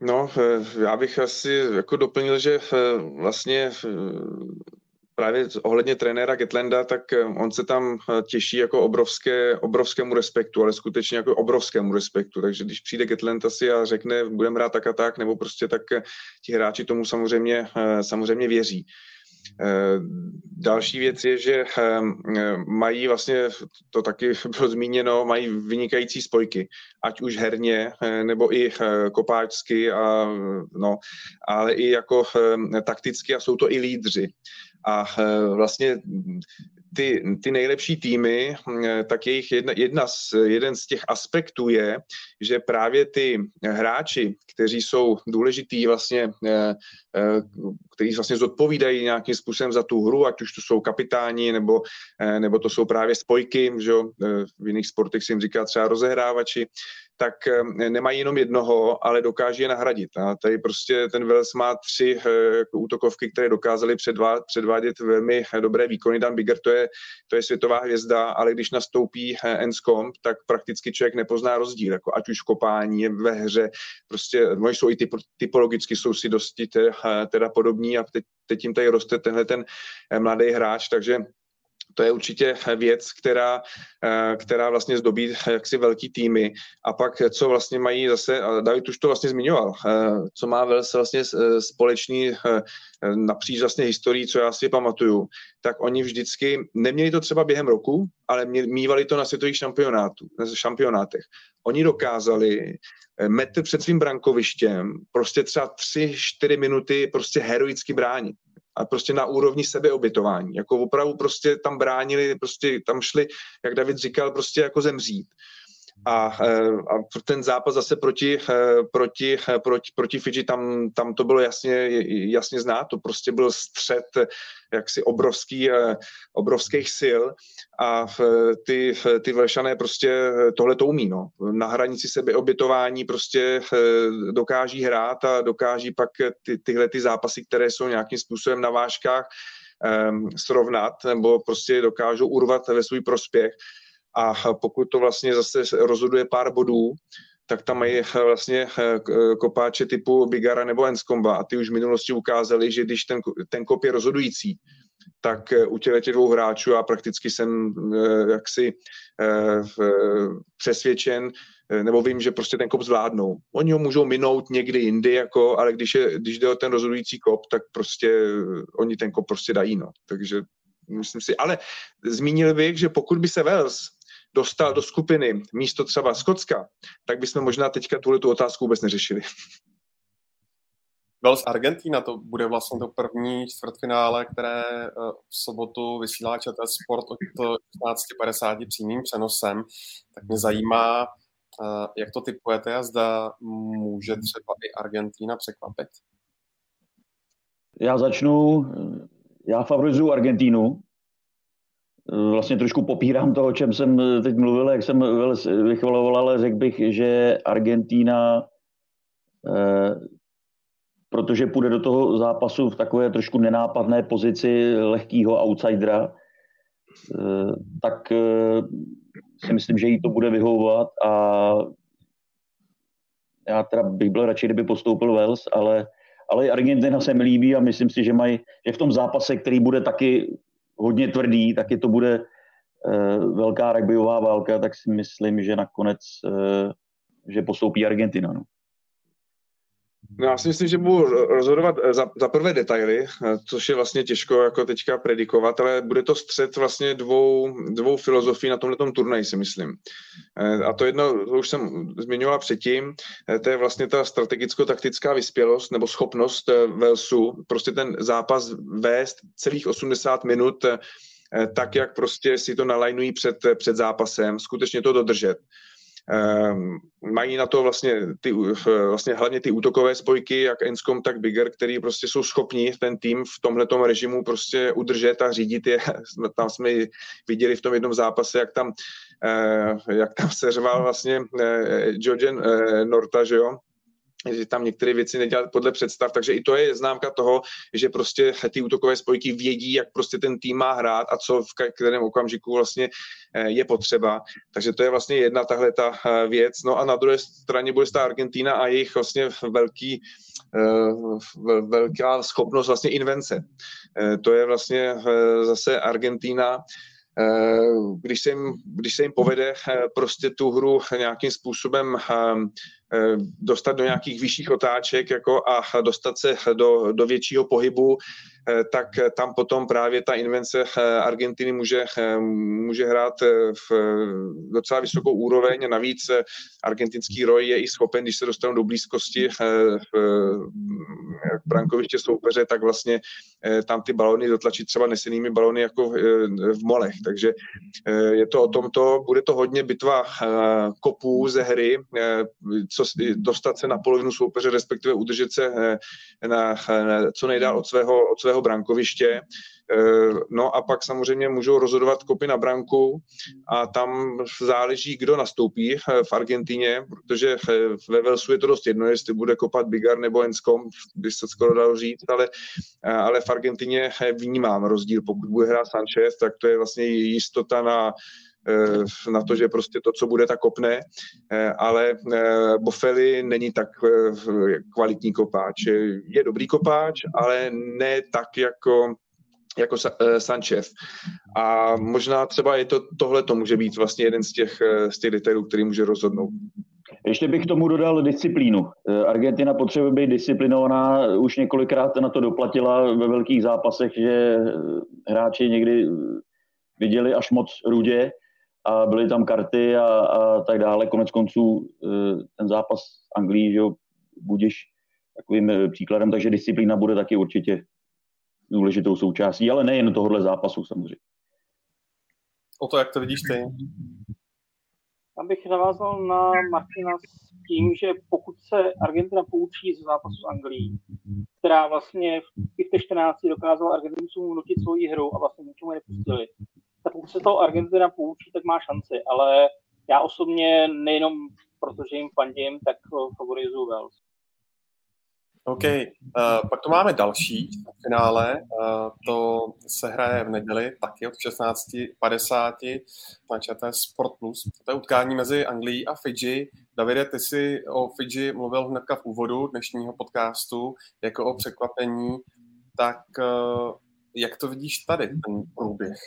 No, eh, já bych asi jako doplnil, že eh, vlastně eh, právě ohledně trenéra Getlanda, tak on se tam těší jako obrovské, obrovskému respektu, ale skutečně jako obrovskému respektu. Takže když přijde Getland asi a řekne, budeme hrát tak a tak, nebo prostě tak ti hráči tomu samozřejmě, samozřejmě věří. Eh, další věc je, že eh, mají vlastně, to taky *laughs* bylo zmíněno, mají vynikající spojky, ať už herně, eh, nebo i kopáčsky, a, no, ale i jako takticky a jsou to i lídři. A vlastně ty, ty nejlepší týmy, tak jejich jedna, jedna z, jeden z těch aspektů je, že právě ty hráči, kteří jsou důležitý vlastně, eh, eh, kteří vlastně zodpovídají nějakým způsobem za tu hru, ať už to jsou kapitáni, nebo, eh, nebo to jsou právě spojky, že v jiných sportech si jim říká třeba rozehrávači, tak nemají jenom jednoho, ale dokáže je nahradit. A tady prostě ten Wales má tři útokovky, které dokázaly předvádět velmi dobré výkony. Dan Bigger to je, to je světová hvězda, ale když nastoupí Enscomb, tak prakticky člověk nepozná rozdíl, jako ať už v kopání, ve hře, prostě oni jsou i typ, typologicky jsou si dosti teda, teda podobní a teď, teď jim tady roste tenhle ten eh, mladý hráč, takže to je určitě věc, která, eh, která vlastně zdobí jaksi velký týmy. A pak, co vlastně mají zase, David už to vlastně zmiňoval, eh, co má Vels vlastně společný napříč vlastně historií, co já si pamatuju, tak oni vždycky, neměli to třeba během roku, ale mývali to na světových šampionátu, na šampionátech. Oni dokázali metr před svým brankovištěm prostě třeba 3-4 minuty prostě heroicky bránit a prostě na úrovni sebeobytování. Jako opravdu prostě tam bránili, prostě tam šli, jak David říkal, prostě jako zemřít. A, eh, a ten zápas zase proti, eh, proti, eh, proti, proti Fidži, tam, tam to bylo jasně, jasně znát, to prostě byl střed jaksi obrovský, obrovských sil a ty, ty Velšané prostě tohle to umí, no. Na hranici sebeobětování prostě dokáží hrát a dokáží pak ty, tyhle ty zápasy, které jsou nějakým způsobem na vážkách, um, srovnat nebo prostě dokážou urvat ve svůj prospěch. A pokud to vlastně zase rozhoduje pár bodů, tak tam mají vlastně kopáče typu Bigara nebo Enskomba a ty už v minulosti ukázali, že když ten, ten kop je rozhodující, tak u těch dvou hráčů já prakticky jsem jaksi přesvědčen, Eh, nebo vím, že prostě ten kop zvládnou. Oni ho můžou minout někdy jindy, jako, ale když, je, když jde o ten rozhodující kop, tak prostě eh, oni ten kop prostě dají. No. Takže myslím si, ale zmínil bych, že pokud by se Wales dostal do skupiny místo třeba Skotska, tak bychom možná teďka tuhle tu otázku vůbec neřešili. Wales Argentina, to bude vlastně to první čtvrtfinále, které eh, v sobotu vysílá ČT Sport od 16.50 přímým přenosem. Tak mě zajímá, jak to typujete a zda může třeba i Argentína překvapit? Já začnu, já favorizuju Argentínu. Vlastně trošku popírám to, o čem jsem teď mluvil, jak jsem vychvaloval, ale řekl bych, že Argentína, eh, protože půjde do toho zápasu v takové trošku nenápadné pozici lehkého outsidera, eh, tak eh, si myslím, že jí to bude vyhovovat a já teda bych byl radši, kdyby postoupil Wales, ale, ale Argentina se mi líbí a myslím si, že mají, že v tom zápase, který bude taky hodně tvrdý, taky to bude uh, velká rugbyová válka, tak si myslím, že nakonec uh, že postoupí Argentina. No. No já si myslím, že budu rozhodovat eh, za, za prvé detaily, eh, což je vlastně těžko jako teďka predikovat, ale bude to střed vlastně dvou, dvou filozofií na tomhle turnaji, si myslím. Eh, a to jedno, to už jsem zmiňovala předtím, to je vlastně ta strategicko-taktická vyspělost nebo schopnost Velsu, prostě ten zápas vést celých 80 minut tak, jak prostě si to nalajnují před, před zápasem, skutečně to dodržet. Um, mají na to vlastně, ty, vlastně hlavně ty útokové spojky, jak Enscom, tak Bigger, který prostě jsou schopni ten tým v tomhle režimu prostě udržet a řídit je. *laughs* Tam jsme viděli v tom jednom zápase, jak tam, uh, jak tam seřval vlastně Georgian uh, Norta, že jo, že tam některé věci nedělat podle představ, takže i to je známka toho, že prostě ty útokové spojky vědí, jak prostě ten tým má hrát a co v kterém okamžiku vlastně eh, je potřeba. Takže to je vlastně jedna tahle ta eh, věc. No a na druhé straně bude ta Argentina a jejich vlastně velký, eh, velká schopnost vlastně invence. To je vlastně zase Argentina, když se, jim, když se jim povede prostě tu hru nějakým způsobem dostat do nějakých vyšších otáček jako a dostat se do, do většího pohybu, eh, tak tam potom právě ta invence eh, Argentiny může, může hrát v docela vysokou úroveň. Navíc argentinský roj je i schopen, když se dostanou do blízkosti brankoviště soupeře, tak vlastně tam ty balony dotlačit třeba nesenými balony jako v molech. Takže je to o tomto, bude to hodně bitva kopů ze hry, co dostat se na polovinu soupeře, respektive udržet se eh, na, na, co nejdál od svého, od svého brankoviště. Eh, no a pak samozřejmě můžou rozhodovat kopy na branku a tam záleží, kdo nastoupí eh, v Argentině, protože ve Velsu je to dost jedno, jestli bude kopat Bigar nebo Enskom, by se skoro dalo říct, ale, ale v Argentině vnímám rozdíl. Pokud bude hrát Sanchez, tak to je vlastně jistota na na to, že prostě to, co bude, tak kopne, eh, ale eh, Bofeli není tak kvalitní kopáč. Je dobrý kopáč, ale ne tak jako jako Sanchez. A možná třeba je to, tohle to může být vlastně jeden z těch, z těch detailů, který může rozhodnout. Ještě bych tomu dodal disciplínu. Argentina potřebuje být disciplinovaná, už několikrát na to doplatila ve velkých zápasech, že hráči někdy viděli až moc rudě a byly tam karty a, a tak dále. Konec konců e, ten zápas s Anglií, že jo, budeš takovým e, příkladem, takže disciplína bude taky určitě důležitou součástí, ale nejen tohohle zápasu samozřejmě. O to, jak to vidíš ty? Abych navázal na Martina s tím, že pokud se Argentina poučí z zápasu s Anglií, která vlastně v těch 14 dokázala Argentincům nutit svoji hru a vlastně ničemu nepustili, pokud se toho Argentina poučí, tak má šanci, ale já osobně nejenom protože jim fandím, tak favorizuju Wales. OK, uh, pak tu máme další finále, uh, to se hraje v neděli taky od 16.50 na ČT Sport+. Plus. To je utkání mezi Anglií a Fidži. Davide, ty jsi o Fidži mluvil hnedka v úvodu dnešního podcastu jako o překvapení, tak uh, jak to vidíš tady, ten průběh?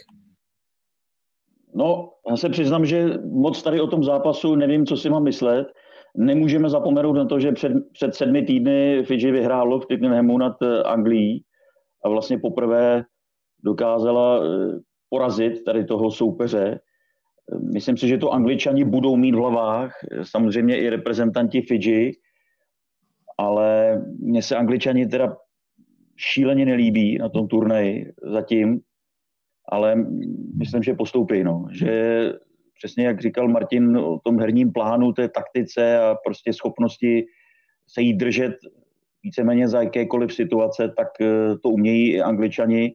No, já se přiznám, že moc tady o tom zápasu nevím, co si mám myslet. Nemůžeme zapomenout na to, že před, před sedmi týdny Fidži vyhrálo v Tittenhamu nad eh, Anglií a vlastně poprvé dokázala eh, porazit tady toho soupeře. Myslím si, že to Angličani budou mít v hlavách, samozřejmě i reprezentanti Fidži, ale mně se Angličani teda šíleně nelíbí na tom turnaji zatím, ale myslím, že postoupí, no. že přesně jak říkal Martin o tom herním plánu, té taktice a prostě schopnosti se jí držet víceméně za jakékoliv situace, tak eh, to umějí i angličani.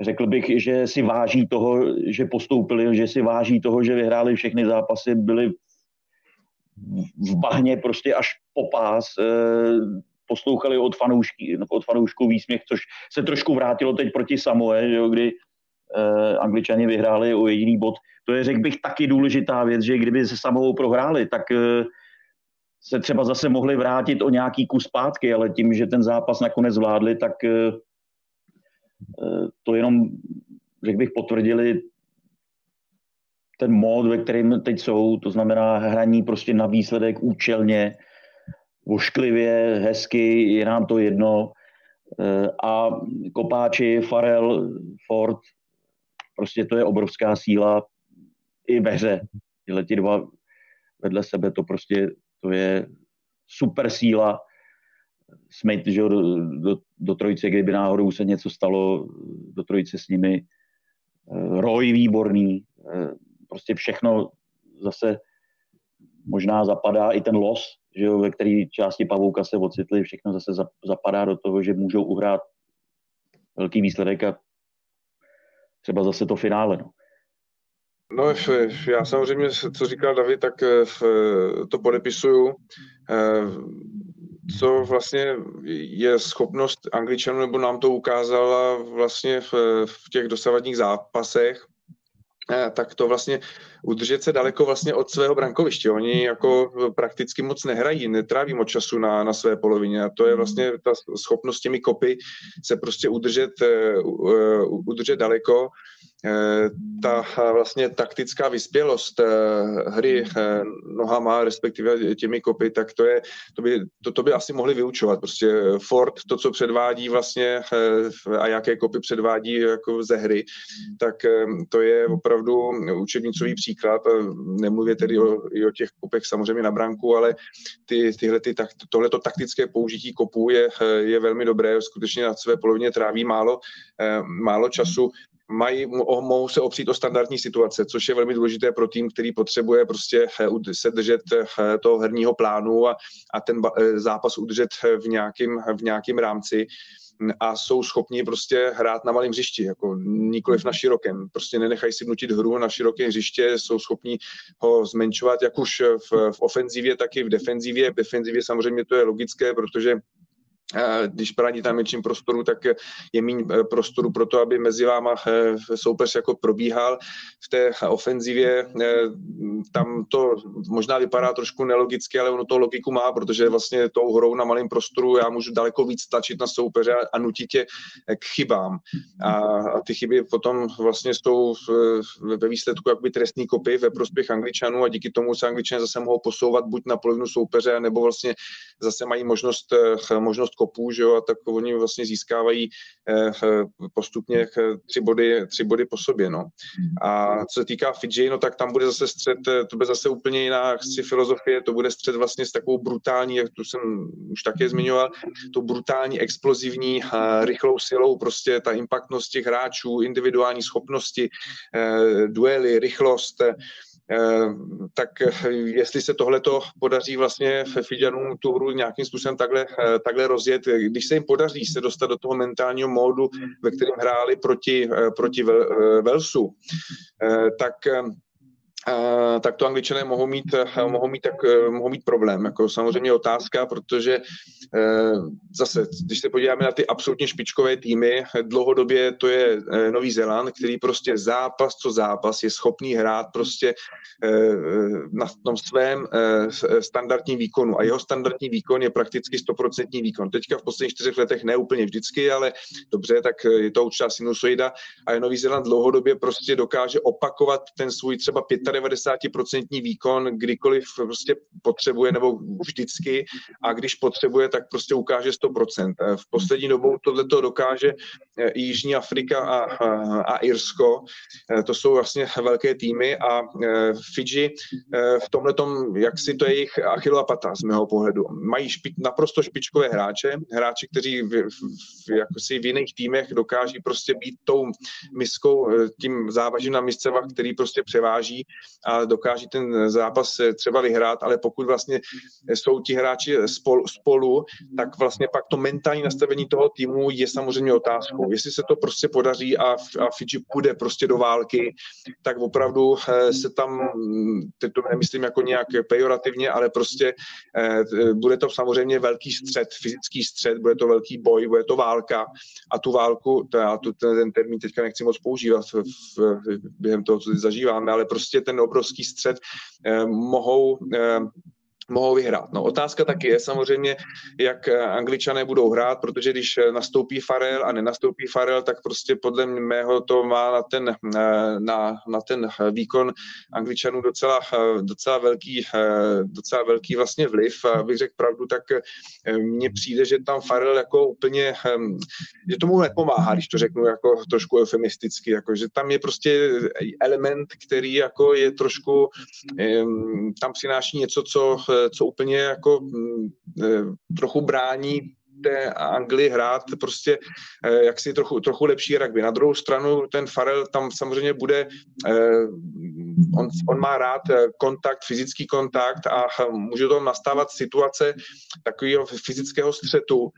Řekl bych, že si váží toho, že postoupili, že si váží toho, že vyhráli všechny zápasy, byli v bahně prostě až po pás, eh, poslouchali od fanoušky, od fanoušků výsměch, což se trošku vrátilo teď proti Samoe, kdy eh, angličani vyhráli o jediný bod. To je, řekl bych, taky důležitá věc, že kdyby se samou prohráli, tak eh, se třeba zase mohli vrátit o nějaký kus zpátky, ale tím, že ten zápas nakonec zvládli, tak eh, eh to jenom, řekl bych, potvrdili ten mód, ve kterém teď jsou, to znamená hraní prostě na výsledek účelně, vošklivě, hezky, je nám to jedno. Eh, a kopáči, Farel, Ford, prostě to je obrovská síla i ve hře. Tyhle ti dva vedle sebe, to prostě to je super síla. Smith, že do, do, do trojice, kdyby náhodou se něco stalo, do trojice s nimi. Eh, Roy výborný, eh, prostě všechno zase možná zapadá i ten los, že jo, ve které části pavouka se ocitli, všechno zase zapadá do toho, že můžou uhrát velký výsledek a třeba zase to finále. No. No, já samozřejmě, co říkal David, tak eh, to podepisuju. Eh, co vlastně je schopnost Angličanů, nebo nám to ukázala vlastně v, v těch dosavadních zápasech, tak to vlastně udržet se daleko vlastně od svého brankoviště. Oni jako prakticky moc nehrají, netráví moc času na, na své polovině a to je vlastně ta schopnost těmi kopy se prostě udržet, udržet daleko Eh, ta eh, vlastně taktická vyspělost eh, hry nohama, respektive těmi kopy, tak to, je, to, by, to, to by asi mohli vyučovat. Prostě Ford, to, co předvádí vlastně a jaké kopy předvádí jako ze hry, tak to je opravdu učebnicový příklad. Nemluvě tedy o, i o těch kopech samozřejmě na branku, ale ty, tyhle, ty, tak, tohleto taktické použití kopů je, je velmi dobré. Skutečně na své polovině tráví málo, málo času mají, mohou se opřít o standardní situace, což je velmi důležité pro tým, který potřebuje prostě eh, se držet eh, toho herního plánu a, a ten eh, zápas udržet v nějakém v nějakým rámci a jsou schopni prostě hrát na malém hřišti, jako nikoliv na širokém. Prostě nenechají si vnutit hru na široké hřiště, jsou schopni ho zmenšovat, jak už v, v ofenzivě, tak i v defenzivě. V defenzivě samozřejmě to je logické, protože když brání tam větším prostoru, tak je méně eh, prostoru pro to, aby mezi váma eh, soupeř jako probíhal. V té ofenzivě eh, tam to možná vypadá trošku nelogicky, ale ono to logiku má, protože vlastně tou hrou na malém prostoru já můžu daleko víc tlačit na soupeře a nutit tě k chybám. A, a ty chyby potom vlastně jsou ve výsledku jakoby trestní kopy ve prospěch Angličanů a díky tomu se Angličané zase mohou posouvat buď na polovinu soupeře, nebo vlastně zase mají možnost, možnost kopů, že jo, a tak oni vlastně získávají eh, eh, postupně eh, tři body, tři body po sobě, no. A co se týká Fidži, no tak tam bude zase střed, to bude zase úplně jiná chci filozofie, to bude střed vlastně s takovou brutální, jak tu jsem už také zmiňoval, to brutální, explozivní, rychlou silou, prostě ta impaktnost těch hráčů, individuální schopnosti, duely, rychlost, Eh, tak eh, jestli se tohleto podaří vlastně Fidžanům tu hru nějakým způsobem takhle, eh, takhle rozjet, když se jim podaří se dostat do toho mentálního módu, ve kterém hráli proti, proti Velsu, tak tak to angličané mohou mít, mohou mít, tak, mohou mít problém. Jako samozřejmě otázka, protože zase, když se podíváme na ty absolutně špičkové týmy, dlouhodobě to je Nový Zéland, který prostě zápas co zápas je schopný hrát prostě na tom svém standardním výkonu a jeho standardní výkon je prakticky 100% výkon. Teďka v posledních čtyřech letech ne úplně vždycky, ale dobře, tak je to určitá sinusoida a Nový Zéland dlouhodobě prostě dokáže opakovat ten svůj třeba 95% výkon, kdykoliv prostě potřebuje nebo vždycky a když potřebuje, tak prostě ukáže 100%. V poslední dobou tohle to dokáže i Jižní Afrika a, a, a Irsko. To jsou vlastně velké týmy a Fidži v tomhle jak si to je jejich Achillova pata z mého pohledu. Mají špi, naprosto špičkové hráče, hráči, kteří v, v, jako si v jiných týmech dokáží prostě být tou miskou, tím závažím na misce, který prostě převáží a dokáží ten zápas třeba vyhrát, ale pokud vlastně jsou ti hráči spolu, spolu tak vlastně pak to mentální nastavení toho týmu je samozřejmě otázkou. Jestli se to prostě podaří a, a Fidži půjde prostě do války, tak opravdu eh, se tam, teď to nemyslím jako nějak pejorativně, ale prostě eh, bude to samozřejmě velký střed, fyzický střed, bude to velký boj, bude to válka a tu válku, to já tu, ten termín teďka nechci moc používat v, v, během toho, co zažíváme, ale prostě ten obrovský střed eh, mohou eh, mohou vyhrát. No, otázka taky je samozřejmě, jak eh, angličané budou hrát, protože když eh, nastoupí Farel a nenastoupí Farel, tak prostě podle mého to má na ten, eh, na, na ten výkon angličanů docela, docela, velký, docela velký vlastně vliv. Abych řekl pravdu, tak mně přijde, že tam Farel jako úplně, ehm, že tomu nepomáhá, když to řeknu jako trošku eufemisticky, jako, že tam je prostě element, který jako je trošku, ehm, tam přináší něco, co co úplně jako mm, eh, trochu brání té Anglii hrát prostě eh, jaksi trochu, trochu lepší rugby. Na druhou stranu ten Farel tam samozřejmě bude, eh, on, on má rád kontakt, fyzický kontakt a může tam nastávat situace takového fyzického střetu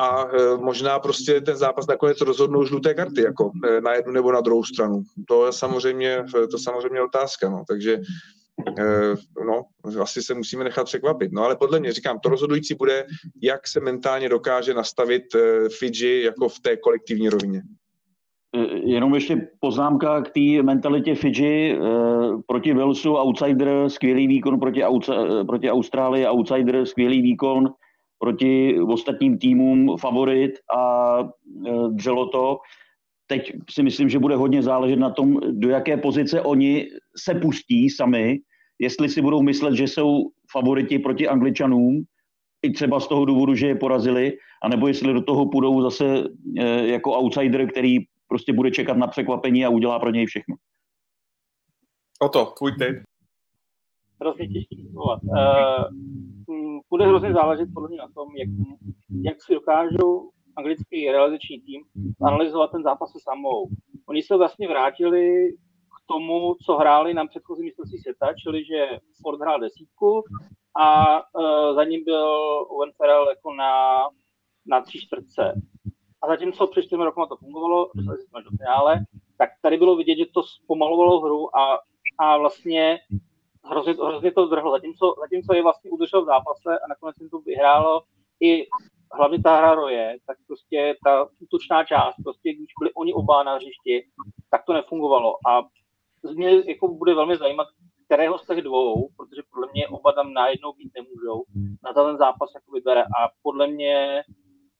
a možná prostě ten zápas nakonec rozhodnou žluté karty, jako na jednu nebo na druhou stranu. To je samozřejmě, to je samozřejmě otázka, no. takže no, asi se musíme nechat překvapit. No ale podle mě, říkám, to rozhodující bude, jak se mentálně dokáže nastavit eh, Fidži jako v té kolektivní rovině. Eh, jenom ještě poznámka k té mentalitě Fidži proti Walesu, outsider, skvělý výkon proti, proti Austrálii, outsider, skvělý výkon proti ostatním týmům, favorit a dřelo to teď si myslím, že bude hodně záležet na tom, do jaké pozice oni se pustí sami, jestli si budou myslet, že jsou favoriti proti Angličanům, i třeba z toho důvodu, že je porazili, anebo jestli do toho půjdou zase e, jako outsider, který prostě bude čekat na překvapení a udělá pro něj všechno. O to, tvůj tip. Hrozně těžký Uh, bude hrozně záležet podle mě na tom, jak, jak si dokážou anglický realizační tým analyzovat ten zápas se samou. Oni se vlastně vrátili tomu, co hráli na předchozí mistrovství světa, čili že Ford hrál desítku a uh, za ním byl Owen Farrell jako na, na tři čtvrtce. A zatímco před čtyřmi rokama to fungovalo, dostali jsme do finále, tak tady bylo vidět, že to zpomalovalo hru a, a vlastně hrozně, hrozně to zdrhlo. Zatímco, zatímco je vlastně udržel v zápase a nakonec jim to vyhrálo i hlavně ta hra roje, tak prostě ta útočná část, prostě když byli oni oba na hřišti, tak to nefungovalo. A mě jako bude velmi zajímat, kterého z těch dvou, protože podle mě oba tam najednou být nemůžou, na ten zápas jako vybere. A podle mě,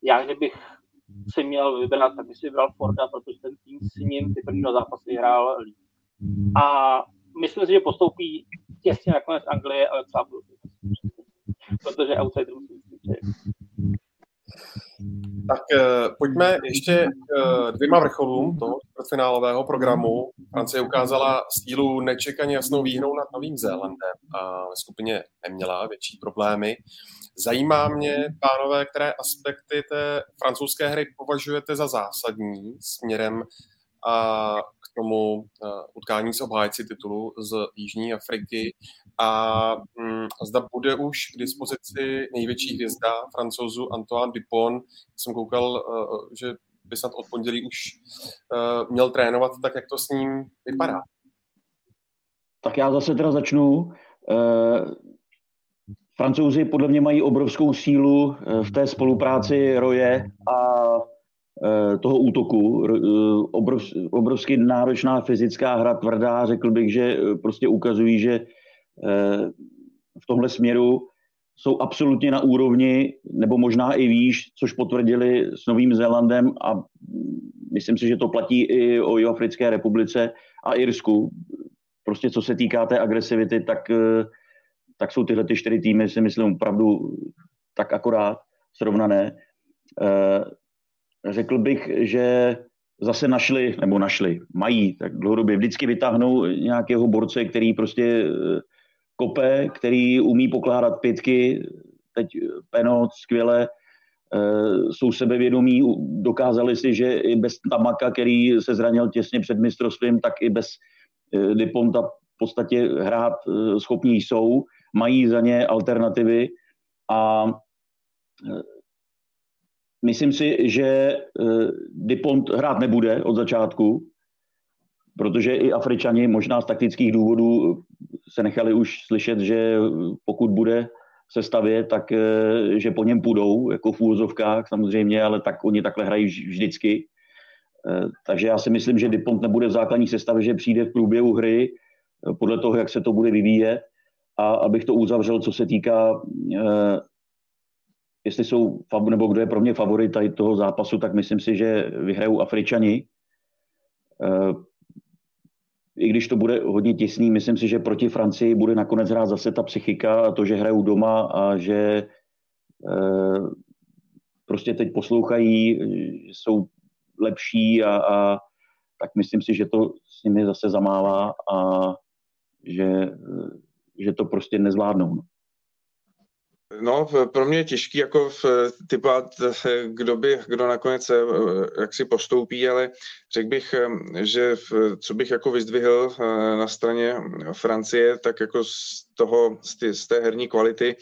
já kdybych si měl vybrat, tak bych si vybral Forda, protože ten tým s ním ty první zápasy hrál líp. A myslím si, že postoupí těsně nakonec Anglie, ale třeba protože outsider musí být tak uh, pojďme ještě k uh, dvěma vrcholům toho čtvrtfinálového programu. Francie ukázala sílu nečekaně jasnou výhrou nad Novým Zélandem a ve skupině neměla větší problémy. Zajímá mě, pánové, které aspekty té francouzské hry považujete za zásadní směrem a k tomu uh, utkání s obhájci titulu z Jižní Afriky a hm, zda bude už k dispozici největší hvězda francouzu Antoine Dupont. Jsem koukal, uh, že by snad od pondělí už uh, měl trénovat, tak jak to s ním vypadá? Tak já zase teda začnu. Francouzi podle mě mají obrovskou sílu v té spolupráci Roje a toho útoku. Obrov, obrovsky náročná fyzická hra, tvrdá, řekl bych, že prostě ukazují, že v tomhle směru jsou absolutně na úrovni, nebo možná i výš, což potvrdili s Novým Zélandem a myslím si, že to platí i o Jihoafrické republice a Irsku. Prostě co se týká té agresivity, tak, tak jsou tyhle ty čtyři týmy, si myslím, opravdu tak akorát srovnané. Eh, řekl bych, že zase našli, nebo našli, mají, tak dlouhodobě vždycky vytáhnou nějakého borce, který prostě eh, kope, který umí pokládat pětky, teď Penot skvěle, eh, jsou sebevědomí, dokázali si, že i bez Tamaka, který se zranil těsně před mistrovstvím, tak i bez eh, Diponta v podstatě hrát eh, schopní jsou, mají za ně alternativy a myslím si, že Dipont hrát nebude od začátku, protože i Afričani možná z taktických důvodů se nechali už slyšet, že pokud bude se stavět, tak eh, že po něm půjdou, jako v úvozovkách samozřejmě, ale tak oni takhle hrají vždycky. Eh, takže já si myslím, že Dipont nebude v základní sestavě, že přijde v průběhu hry eh, podle toho, jak se to bude vyvíjet. A abych to uzavřel, co se týká, jestli jsou, nebo kdo je pro mě favorit tady toho zápasu, tak myslím si, že vyhrajou Afričani i když to bude hodně těsný, myslím si, že proti Francii bude nakonec hrát zase ta psychika a to, že hrajou doma a že e, prostě teď poslouchají, že jsou lepší a, a tak myslím si, že to s nimi zase zamává a že, že to prostě nezvládnou. No. Pro mě je těžký jako typovat, kdo by, kdo nakonec eh, jak si postoupí, ale řekl bych, eh, že co bych jako vyzdvihl eh, na straně Francie, tak jako z toho, z, ty, z té herní kvality,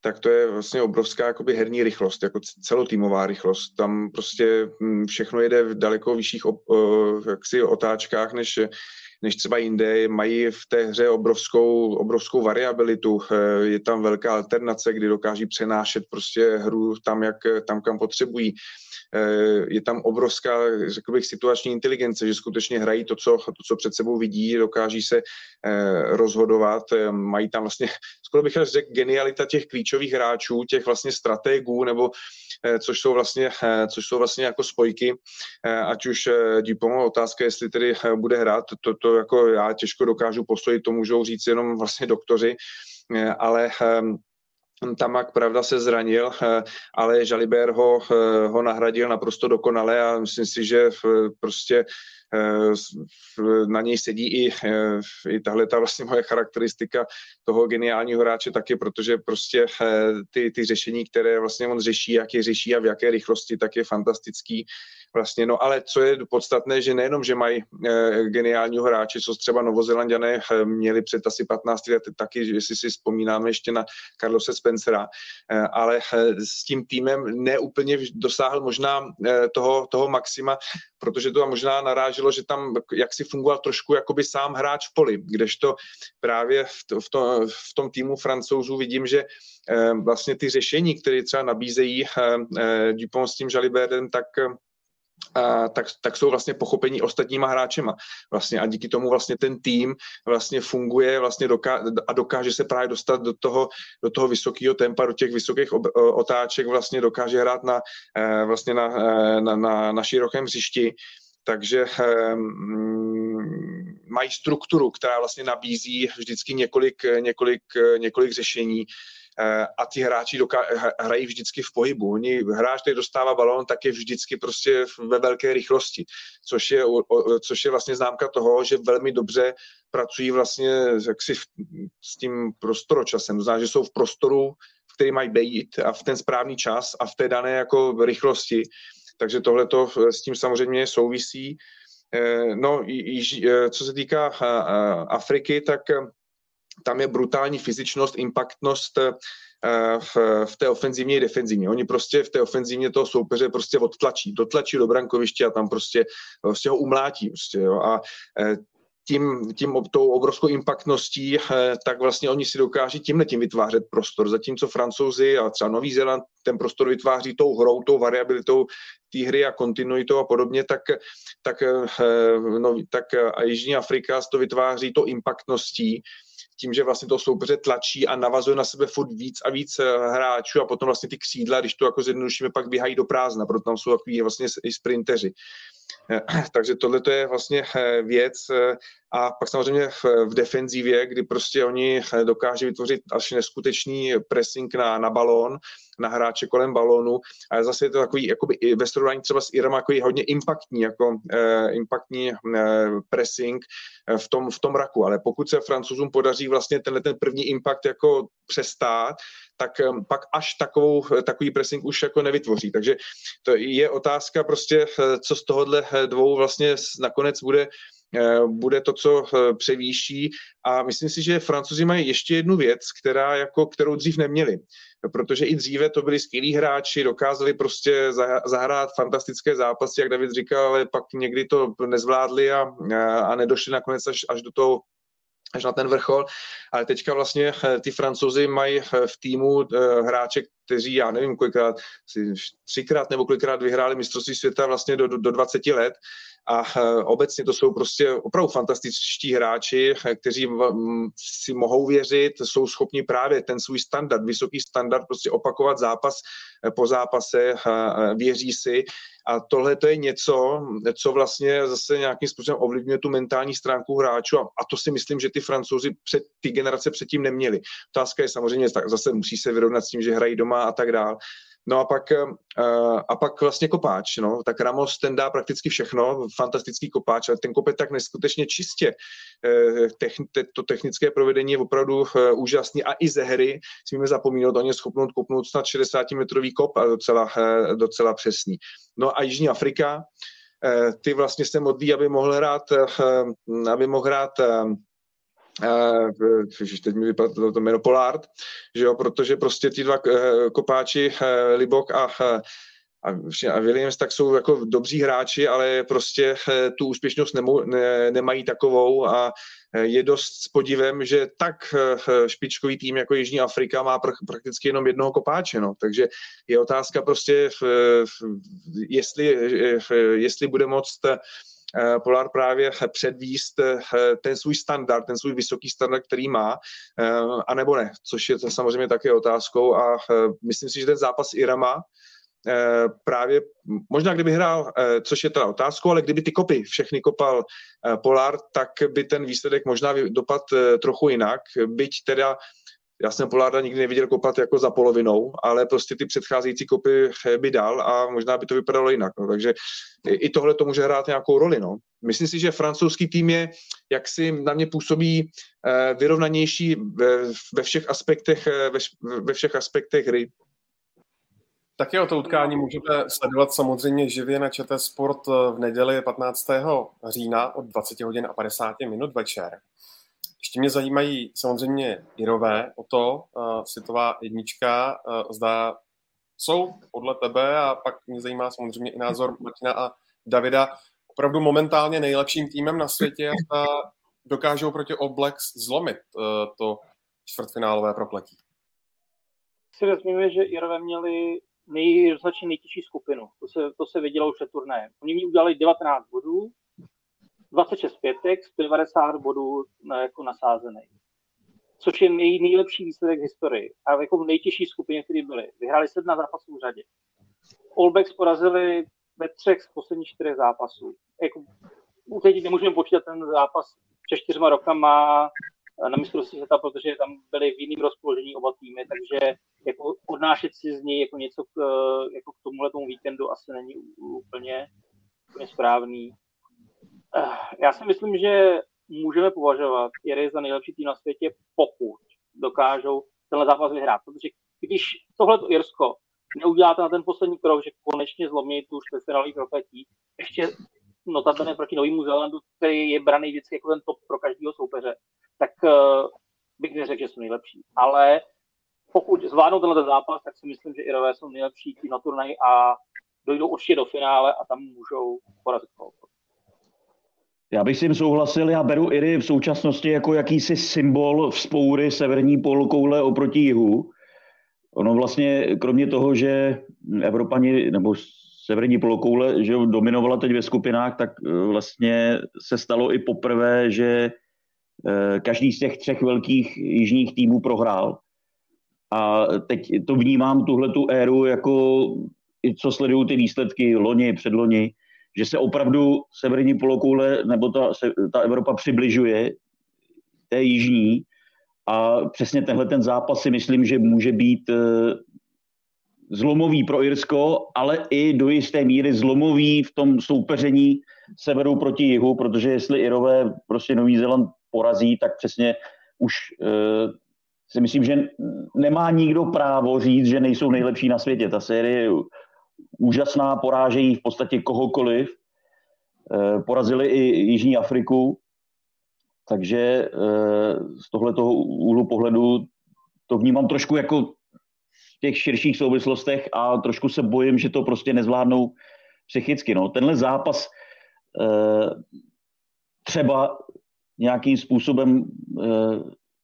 tak to je vlastně obrovská jakoby herní rychlost, jako celotýmová rychlost. Tam prostě hm, všechno jede v daleko vyšších jaksi otáčkách, než než třeba jinde. Mají v té hře obrovskou, obrovskou variabilitu. Eh, je tam velká alternace, kdy dokáží přenášet prostě hru tam, jak, tam kam potřebují. Eh, je tam obrovská, řekl bych, situační inteligence, že skutečně hrají to, co, to, co před sebou vidí, dokáží se eh, rozhodovat. Mají tam vlastně, *laughs* skoro bych řekl, genialita těch klíčových hráčů, těch vlastně strategů, nebo což jsou vlastně, což jsou vlastně jako spojky, ať už Dupont, otázka, jestli tedy bude hrát, to, to jako já těžko dokážu postojit, to můžou říct jenom vlastně doktoři, ale ehm, Tamak, pravda, se zranil, ale Žaliber ho, ho nahradil naprosto dokonale a myslím si, že prostě Eh, na něj sedí i, eh, i tahle ta vlastně moje charakteristika toho geniálního hráče taky, protože prostě eh, ty, ty řešení, které vlastně on řeší, jak je řeší a v jaké rychlosti, tak je fantastický. Vlastně, no ale co je podstatné, že nejenom, že mají geniálního hráče, co třeba Novozelandiané měli před asi 15 lety taky, jestli si vzpomínáme ještě na Carlose Spencera, ale s tím týmem neúplně dosáhl možná toho, toho maxima, protože to možná naráželo, že tam jaksi fungoval trošku jakoby sám hráč v poli, kdežto právě v, to, v, to, v tom týmu francouzů vidím, že eh, vlastně ty řešení, které třeba nabízejí eh, eh, Dupont s tím Jalibertem, tak tak, tak jsou vlastně pochopení ostatníma hráčema. Vlastně a díky tomu vlastně ten tým vlastně funguje vlastně doká, a dokáže se právě dostat do toho, do toho vysokého tempa, do těch vysokých ob, otáček, vlastně dokáže hrát na, eh, vlastně na, eh, na, na, na širokém hřišti. Takže um, mají strukturu, která vlastně nabízí vždycky několik, několik, několik řešení a ti hráči doká- hrají vždycky v pohybu. Oni, hráč, který dostává balón, tak je vždyčky prostě ve velké rychlosti, což je, což je vlastně známka toho, že velmi dobře pracují vlastně jaksi s tím prostoročasem. To znamená, že jsou v prostoru, v který mají být a v ten správný čas a v té dané jako rychlosti. Takže tohle to s tím samozřejmě souvisí. Eh, no, eh, co se týká Afriky, tak tam je brutální fyzičnost, impaktnost eh, v, v té ofenzivní i defenzivní. Oni prostě v té ofenzivně toho soupeře prostě odtlačí, dotlačí do brankoviště a tam prostě, prostě ho umlátí. Prostě, jo. A eh, tím, tím tou obrovskou impaktností, tak vlastně oni si dokáží tímhle tím vytvářet prostor. Zatímco francouzi a třeba Nový Zéland ten prostor vytváří tou hrou, tou variabilitou té hry a kontinuitou a podobně, tak, tak, no, tak a Jižní Afrika to vytváří to impaktností, tím, že vlastně to soupeře tlačí a navazuje na sebe furt víc a víc hráčů a potom vlastně ty křídla, když to jako zjednodušíme, pak běhají do prázdna, proto tam jsou takový vlastně i sprinteři. *clears throat* Takže tohle je vlastně eh, věc eh, a pak samozřejmě v, v defenzivě, kdy prostě oni eh, dokáží vytvořit až neskutečný pressing na, na balón, na hráče kolem balónu. A zase je to takový, jakoby ve srovnání třeba s Irem, jako hodně impaktní, jako eh, impaktní eh, pressing v tom, v tom raku, ale pokud se francouzům podaří vlastně tenhle ten první impact jako přestát, tak eh, pak až takovou, takový pressing už jako nevytvoří. Takže to je otázka prostě, eh, co z tohohle eh, dvou vlastně nakonec bude bude to, co převýší. A myslím si, že francouzi mají ještě jednu věc, která jako, kterou dřív neměli. Protože i dříve to byli skvělí hráči, dokázali prostě zahrát fantastické zápasy, jak David říkal, ale pak někdy to nezvládli a, a nedošli nakonec až, až do toho až na ten vrchol, ale teďka vlastně eh, ty francouzi mají eh, v týmu eh, hráče, kteří, já nevím, kolikrát, třikrát nebo kolikrát vyhráli mistrovství světa vlastně do, do, do 20 let a obecně to jsou prostě opravdu fantastičtí hráči, kteří si mohou věřit, jsou schopni právě ten svůj standard, vysoký standard prostě opakovat zápas po zápase, věří si a tohle to je něco, co vlastně zase nějakým způsobem ovlivňuje tu mentální stránku hráčů a, to si myslím, že ty francouzi před, ty generace předtím neměli. Otázka je samozřejmě, tak zase musí se vyrovnat s tím, že hrají doma a tak dál. No a pak, uh, a pak vlastně kopáč, no, tak Ramos ten dá prakticky všechno, fantastický kopáč, ale ten kope tak neskutečně čistě. Te, to technické provedení je opravdu uh, úžasný a i ze hry smíme zapomínat, on je schopnout kopnout snad 60-metrový kop a docela, docela přesný. No a Jižní Afrika, ty vlastně se modlí, aby mohl hrát, aby mohl hrát uh, teď mi vypadlo to jméno Polard, že jo, protože prostě ty dva uh, kopáči, Libok a uh, a Williams tak jsou jako dobří hráči, ale prostě tu úspěšnost nemu, ne, nemají takovou a je dost s podivem, že tak špičkový tým jako Jižní Afrika má pr- prakticky jenom jednoho kopáče, no. takže je otázka prostě, jestli, jestli bude moct Eh, Polar právě předvíst eh, ten svůj standard, ten svůj vysoký standard, který má, eh, anebo ne, což je to samozřejmě také otázkou a myslím si, že ten zápas Irama právě, možná kdyby hrál, což je teda otázkou, ale kdyby ty kopy všechny kopal Polar, tak by ten výsledek možná dopad trochu jinak, byť teda já jsem Polárda nikdy neviděl kopat jako za polovinou, ale prostě ty předcházející kopy by dal a možná by to vypadalo jinak. No. Takže i tohle to může hrát nějakou roli. No. Myslím si, že francouzský tým je, jak si na mě působí, eh, vyrovnanější ve všech aspektech, eh, ve všech aspektech hry. Taky o to utkání můžete sledovat samozřejmě živě na ČT Sport eh, v neděli 15. října od 20 hodin a 50 minut večer. Ještě mě zajímají samozřejmě Jirové o to, uh, světová jednička, uh, zda jsou podle tebe a pak mě zajímá samozřejmě i názor Martina a Davida opravdu momentálně nejlepším týmem na světě a dokážou proti Blacks zlomit uh, to čtvrtfinálové propletí. Si vezmeme, že Irové měli nej, nejtěžší skupinu. To se, to se vidělo už před turnajem. Oni mi udělali 19 bodů, 26 pětek z 90 bodů na, jako nasázený. Což je nej, nejlepší výsledek v historii. A jako v nejtěžší skupině, které byly. Vyhráli na zápasů v řadě. Blacks porazili ve třech z posledních čtyřech zápasů. Jako, teď nemůžeme počítat ten zápas před čtyřma rokama na mistrovství světa, protože tam byly v jiném rozpoložení oba týmy, takže jako odnášet si z něj jako něco k, jako k tomuhle tomu víkendu asi není úplně, úplně správný. Eh, já si myslím, že můžeme považovat Iry za nejlepší tým na světě, pokud dokážou tenhle zápas vyhrát. Protože když tohle Irsko neuděláte na ten poslední krok, že konečně zlomí tu čtvrtfinálový propletí, ještě notabene proti Novému Zélandu, který je braný vždycky jako ten top pro každého soupeře, tak uh, bych neřekl, že jsou nejlepší. Ale pokud zvládnou tenhle zápas, tak si myslím, že Irové jsou nejlepší tým na turnaji a dojdou určitě do finále a tam můžou porazit Kolko. Já bych s tím souhlasil, já beru Iry v současnosti jako jakýsi symbol vzpoury severní polokoule oproti jihu. Ono vlastně, kromě toho, že Evropani nebo severní polokoule že dominovala teď ve skupinách, tak eh, vlastně se stalo i poprvé, že eh, každý z těch třech velkých jižních týmů prohrál. A teď to vnímám, tuhle tu éru, jako co sledují ty výsledky loni, předloni, že se opravdu severní polokoule nebo ta, ta Evropa přibližuje té jižní a přesně tenhle ten zápas si myslím, že může být eh, zlomový pro Irsko, ale i do jisté míry zlomový v tom soupeření severu proti jihu, protože jestli Irové prostě Nový Zéland porazí, tak přesně už uh, si myslím, že nemá nikdo právo říct, že nejsou nejlepší na světě. Ta série úžasná, porážejí v podstatě kohokoliv. Uh, porazili i Jižní Afriku, takže uh, z tohletoho úhlu pohledu to vnímám trošku jako těch širších souvislostech a trošku se bojím, že to prostě nezvládnou psychicky. No. Tenhle zápas e, třeba nějakým způsobem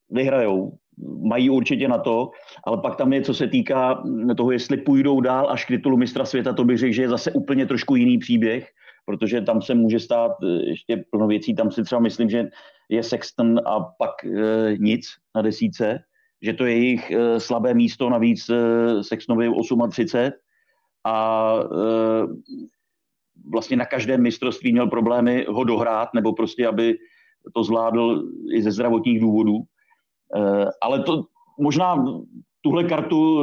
vyhrajou, mají určitě na to, ale pak tam je, co se týká toho, jestli půjdou dál až k titulu mistra světa, to bych řekl, že je zase úplně trošku jiný příběh, protože tam se může stát eh, ještě plno věcí, tam si třeba myslím, že je Sexton a pak e, nic na desíce, že to je jejich eh, slabé místo, navíc eh, Sexnovi 38 a eh, vlastně na každém mistrovství měl problémy ho dohrát, nebo prostě, aby to zvládl i ze zdravotních důvodů. Ale to možná tuhle kartu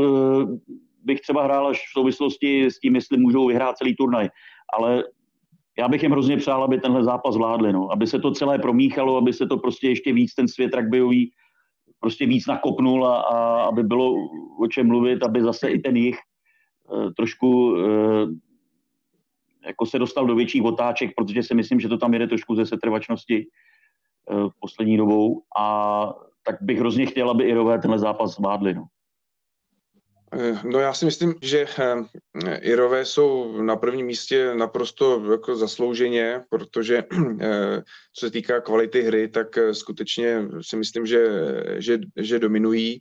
bych třeba hrál až v souvislosti s tím, jestli můžou vyhrát celý turnaj. Ale já bych jim hrozně přál, aby tenhle zápas zvládli, no. aby se to celé promíchalo, aby se to prostě ještě víc ten svět rugbyový prostě víc nakopnul a, a aby bylo o čem mluvit, aby zase i ten jich e, trošku jako se dostal do větších otáček, protože si myslím, že to tam jede trošku ze setrvačnosti poslední dobou a tak bych hrozně chtěl, aby Irové tenhle zápas zvládli. No. No já si myslím, že eh, Irové jsou na prvním místě naprosto jako zaslouženě, protože eh, co se týká kvality hry, tak eh, skutečně si myslím, že, že, že dominují.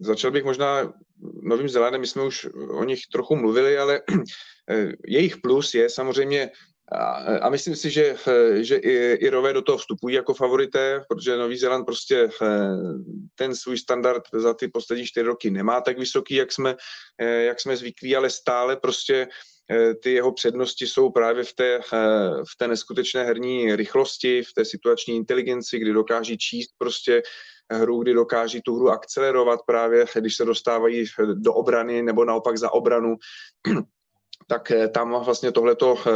Začal bych možná Novým Zelandem, my jsme už o nich trochu mluvili, ale jejich plus je samozřejmě a, myslím si, že, že i Irové do toho vstupují jako favorité, protože Nový Zéland prostě eh, ten svůj standard za ty poslední čtyři roky nemá tak vysoký, jak jsme, eh, jak jsme zvyklí, ale stále prostě eh, ty jeho přednosti jsou právě v té, v té neskutečné herní rychlosti, v té situační inteligenci, kdy dokáží číst prostě hru, kdy dokáží tu hru akcelerovat právě, když se dostávají do obrany nebo naopak za obranu tak eh, tam vlastně tohleto eh,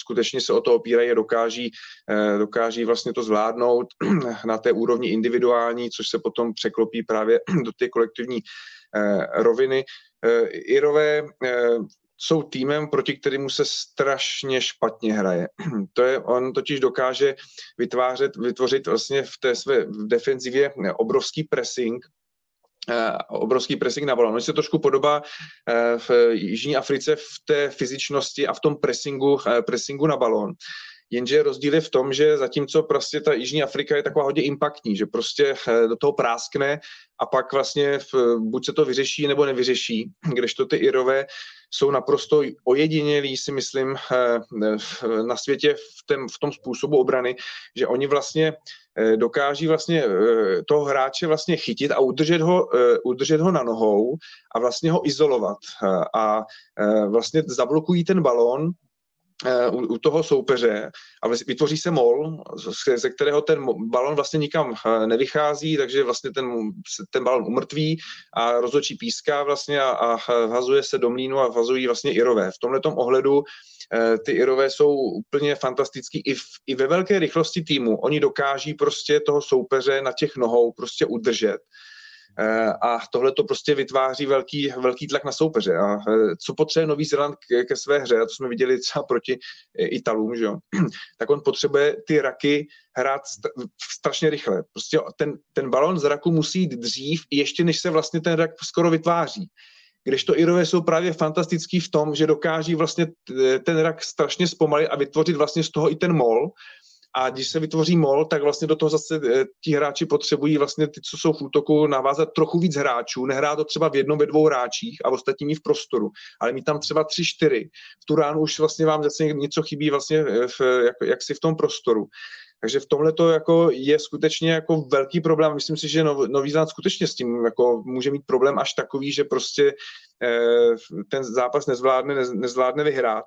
skutečně se o to opírají a dokáží, eh, dokáží vlastně to zvládnout *clears throat* na té úrovni individuální, což se potom překlopí právě *clears throat* do té kolektivní roviny. Irové jsou týmem, proti kterému se strašně špatně hraje. *clears throat* To je, on totiž dokáže vytvářet, vytvořit vlastně v té své defenzivě obrovský pressing, obrovský pressing na balon. On se trošku podobá eh, v Jižní Africe v té fyzičnosti a v tom pressingu, eh, pressingu na balon. Jenže rozdíl je v tom, že zatímco prostě ta Jižní Afrika je taková hodně impaktní, že prostě do toho práskne a pak vlastně v, buď se to vyřeší nebo nevyřeší, kdežto ty Irové jsou naprosto ojedinělí, si myslím, na světě v, tém, v tom způsobu obrany, že oni vlastně Eh, dokáží vlastně eh, toho hráče vlastně chytit a udržet ho, eh, udržet ho na nohou a vlastně ho izolovat. A vlastně zablokují ten balón u, u toho soupeře a vytvoří se mol, ze kterého ten balon vlastně nikam nevychází, takže vlastně ten, ten balon umrtví a rozhodčí píská vlastně a, a hazuje se do mlínu a hazují vlastně Irové. V tomhle ohledu Eh, ty Irové jsou úplně fantastický i, v, i ve velké rychlosti týmu. Oni dokáží prostě toho soupeře na těch nohou prostě udržet. Eh, a tohle to prostě vytváří velký, velký tlak na soupeře. A eh, co potřebuje Nový Zéland ke, ke své hře, a to jsme viděli třeba proti Italům, že jo? *clears throat* tak on potřebuje ty raky hrát strašně rychle. Prostě ten, ten balon z raku musí jít dřív, ještě než se vlastně ten rak skoro vytváří. když to Irové jsou právě fantastický v tom, že dokáží vlastně ten rak strašně zpomalit a vytvořit vlastně z toho i ten mol, a když se vytvoří mol, tak vlastně do toho zase eh, ti hráči potřebují vlastně ty, co jsou v útoku, navázat trochu víc hráčů. Nehrá to třeba v jednom, ve dvou hráčích a ostatní v prostoru, ale mít tam třeba tři, čtyři. V tu ránu už vlastně vám zase něco chybí vlastně eh, v, jak, jak si v tom prostoru. Takže v tomhle to jako je skutečně jako velký problém. Myslím si, že Nový Zéland skutečně s tím jako může mít problém až takový, že prostě eh, ten zápas nezvládne, nezvládne vyhrát.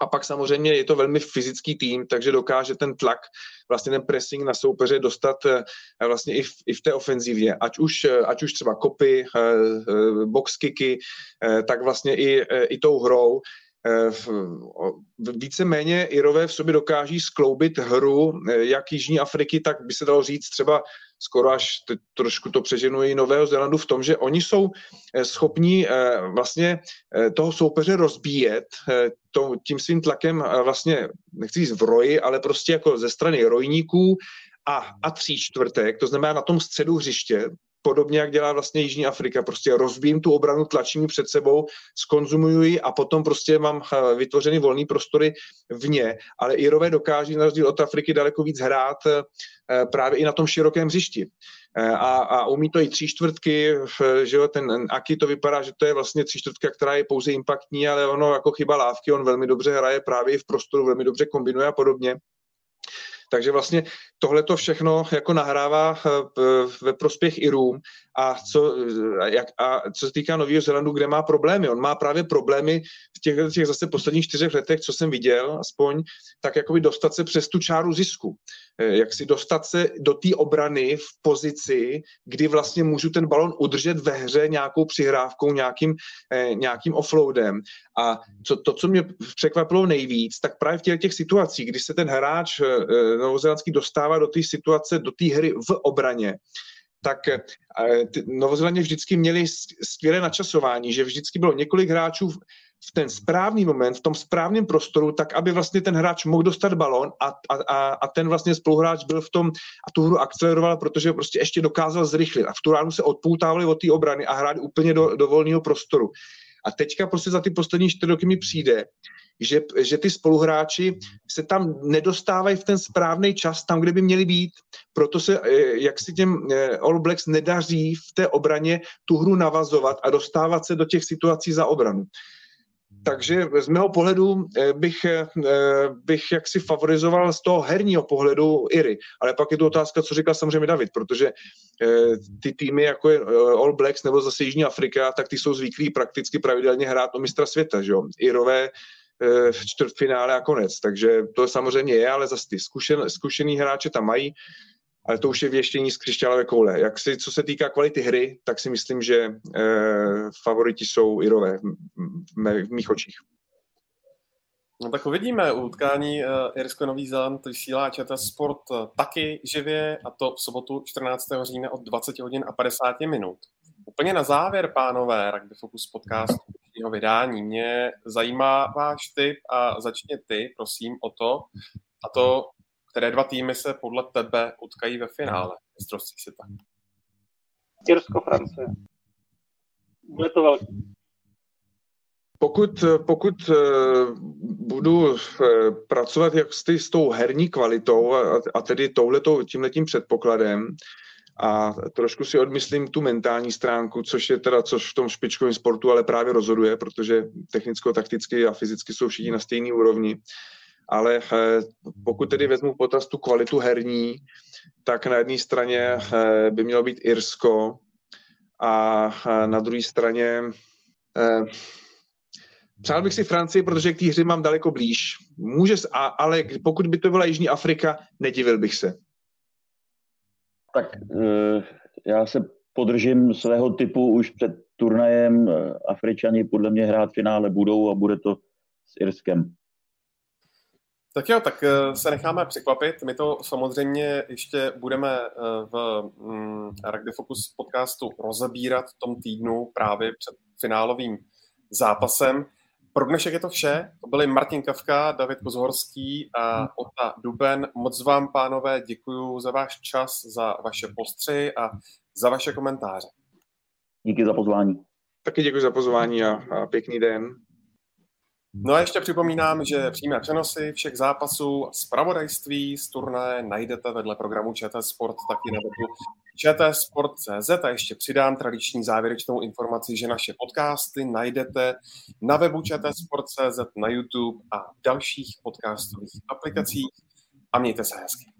A pak samozřejmě je to velmi fyzický tým, takže dokáže ten tlak, vlastně ten pressing na soupeře dostat eh, vlastně i v, i v té ofenzivě. Ať už, eh, ať už třeba kopy, eh, boxkiky, tak vlastně i, i tou hrou. Víceméně Irové v sobě dokáží skloubit hru jak Jižní Afriky, tak by se dalo říct třeba skoro až teď trošku to přeženují Nového Zélandu v tom, že oni jsou eh, schopní eh, vlastně eh, toho soupeře rozbíjet to, tím svým tlakem vlastně, nechci říct v roji, ale prostě jako ze strany rojníků a, a tří čtvrtek, to znamená na tom středu hřiště, podobně jak dělá vlastně Jižní Afrika. Prostě rozbím tu obranu, tlačím ji před sebou, skonzumuju ji a potom prostě mám eh, vytvořeny volné prostory vně. Ale Irové dokáží na rozdíl od Afriky daleko víc hrát eh, právě i na tom širokém hřišti. Eh, a, a umí to i tři čtvrtky, že jo, ten Aki to vypadá, že to je vlastně tři čtvrtka, která je pouze impaktní, ale ono jako chyba lávky, on velmi dobře hraje právě i v prostoru, velmi dobře kombinuje a podobně. Takže vlastně tohle to všechno jako nahrává eh, ve prospěch Irům a co, jak, a co se týká Nového Zelandu, kde má problémy. On má právě problémy v těch, těch zase posledních čtyřech letech, co jsem viděl, aspoň, tak jakoby dostat se přes tu čáru zisku. Eh, jak si dostat se do té obrany v pozici, kdy vlastně můžu ten balon udržet ve hře nějakou přihrávkou, nějakým, eh, nějakým offloadem. A co, to, co mě překvapilo nejvíc, tak právě v těch, těch situacích, kdy se ten hráč eh, novozelandský dostává do té situace, do té hry v obraně, tak eh, Novozelandě vždycky měli skvělé načasování, že vždycky bylo několik hráčů v ten správný moment, v tom správném prostoru, tak aby vlastně ten hráč mohl dostat balon a, a, a ten vlastně spoluhráč byl v tom a tu hru akceleroval, protože prostě ještě dokázal zrychlit a v tu ránu se odpoutávali od té obrany a hráli úplně do, do volného prostoru. A teďka prostě za ty poslední čtyři roky mi přijde, že, že ty spoluhráči se tam nedostávají v ten správný čas, tam, kde by měli být. Proto se, eh, jak si těm eh, All Blacks nedaří v té obraně tu hru navazovat a dostávat se do těch situací za obranu. Takže z mého pohledu eh, bych, bych jaksi favorizoval z toho herního pohledu Iry. Ale pak je to otázka, co říkal samozřejmě David, protože ty týmy, jako je All Blacks nebo zase Jižní Afrika, tak ty jsou zvyklí prakticky pravidelně hrát o mistra světa. Že jo? Irové v čtvrtfinále a konec. Takže to samozřejmě je, ale zase ty zkušen, zkušený hráče tam mají, ale to už je věštění z křišťálové koule. Jak si, co se týká kvality hry, tak si myslím, že eh, favoriti jsou Irové v, v, v mých očích. No tak uvidíme. Utkání uh, Irsko-Nový Zéland to vysílá ČT Sport uh, taky živě a to v sobotu 14. října od 20 hodin a 50 minut. Úplně na závěr, pánové, Rugby Focus podcast dnešního vydání. Mě zajímá váš tip a začně ty, prosím, o to, a to, které dva týmy se podle tebe utkají ve finále mistrovství světa. Irsko, Francie. Bude to velký. Pokud, pokud eh, budu eh, pracovat jak s, s tou herní kvalitou a, a tedy touhletou, tímhletím předpokladem, a trošku si odmyslím tu mentální stránku, což je teda, což v tom špičkovém sportu ale právě rozhoduje, protože technicko-takticky a fyzicky jsou všichni na stejné úrovni. Ale eh, pokud tedy vezmu potaz tu kvalitu herní, tak na jedné straně eh, by mělo být Irsko a eh, na druhé straně Přál bych si Francii, protože k té hře mám daleko blíž. Může, ale pokud by to byla Jižní Afrika, nedivil bych se. Tak já se podržím svého typu už před turnajem. Afričani podle mě hrát finále budou a bude to s Irskem. Tak jo, tak eh, se necháme překvapit. My to samozřejmě ještě budeme v mm, Rugby Focus podcastu rozebírat v tom týdnu právě před finálovým zápasem. Pro dnešek je to vše. To byli Martin Kavka, David Kozhorský a Ota Duben. Moc vám, pánové, děkuji za váš čas, za vaše postři a za vaše komentáře. Díky za pozvání. Taky děkuji za pozvání a, a pěkný den. No a ještě připomínám, že přímé přenosy všech zápasů a zpravodajství z turné najdete vedle programu ČT Sport taky na webu čtsport.cz a ještě přidám tradiční závěrečnou informaci, že naše podcasty najdete na webu čtsport.cz, na YouTube a dalších podcastových aplikacích a mějte se hezky.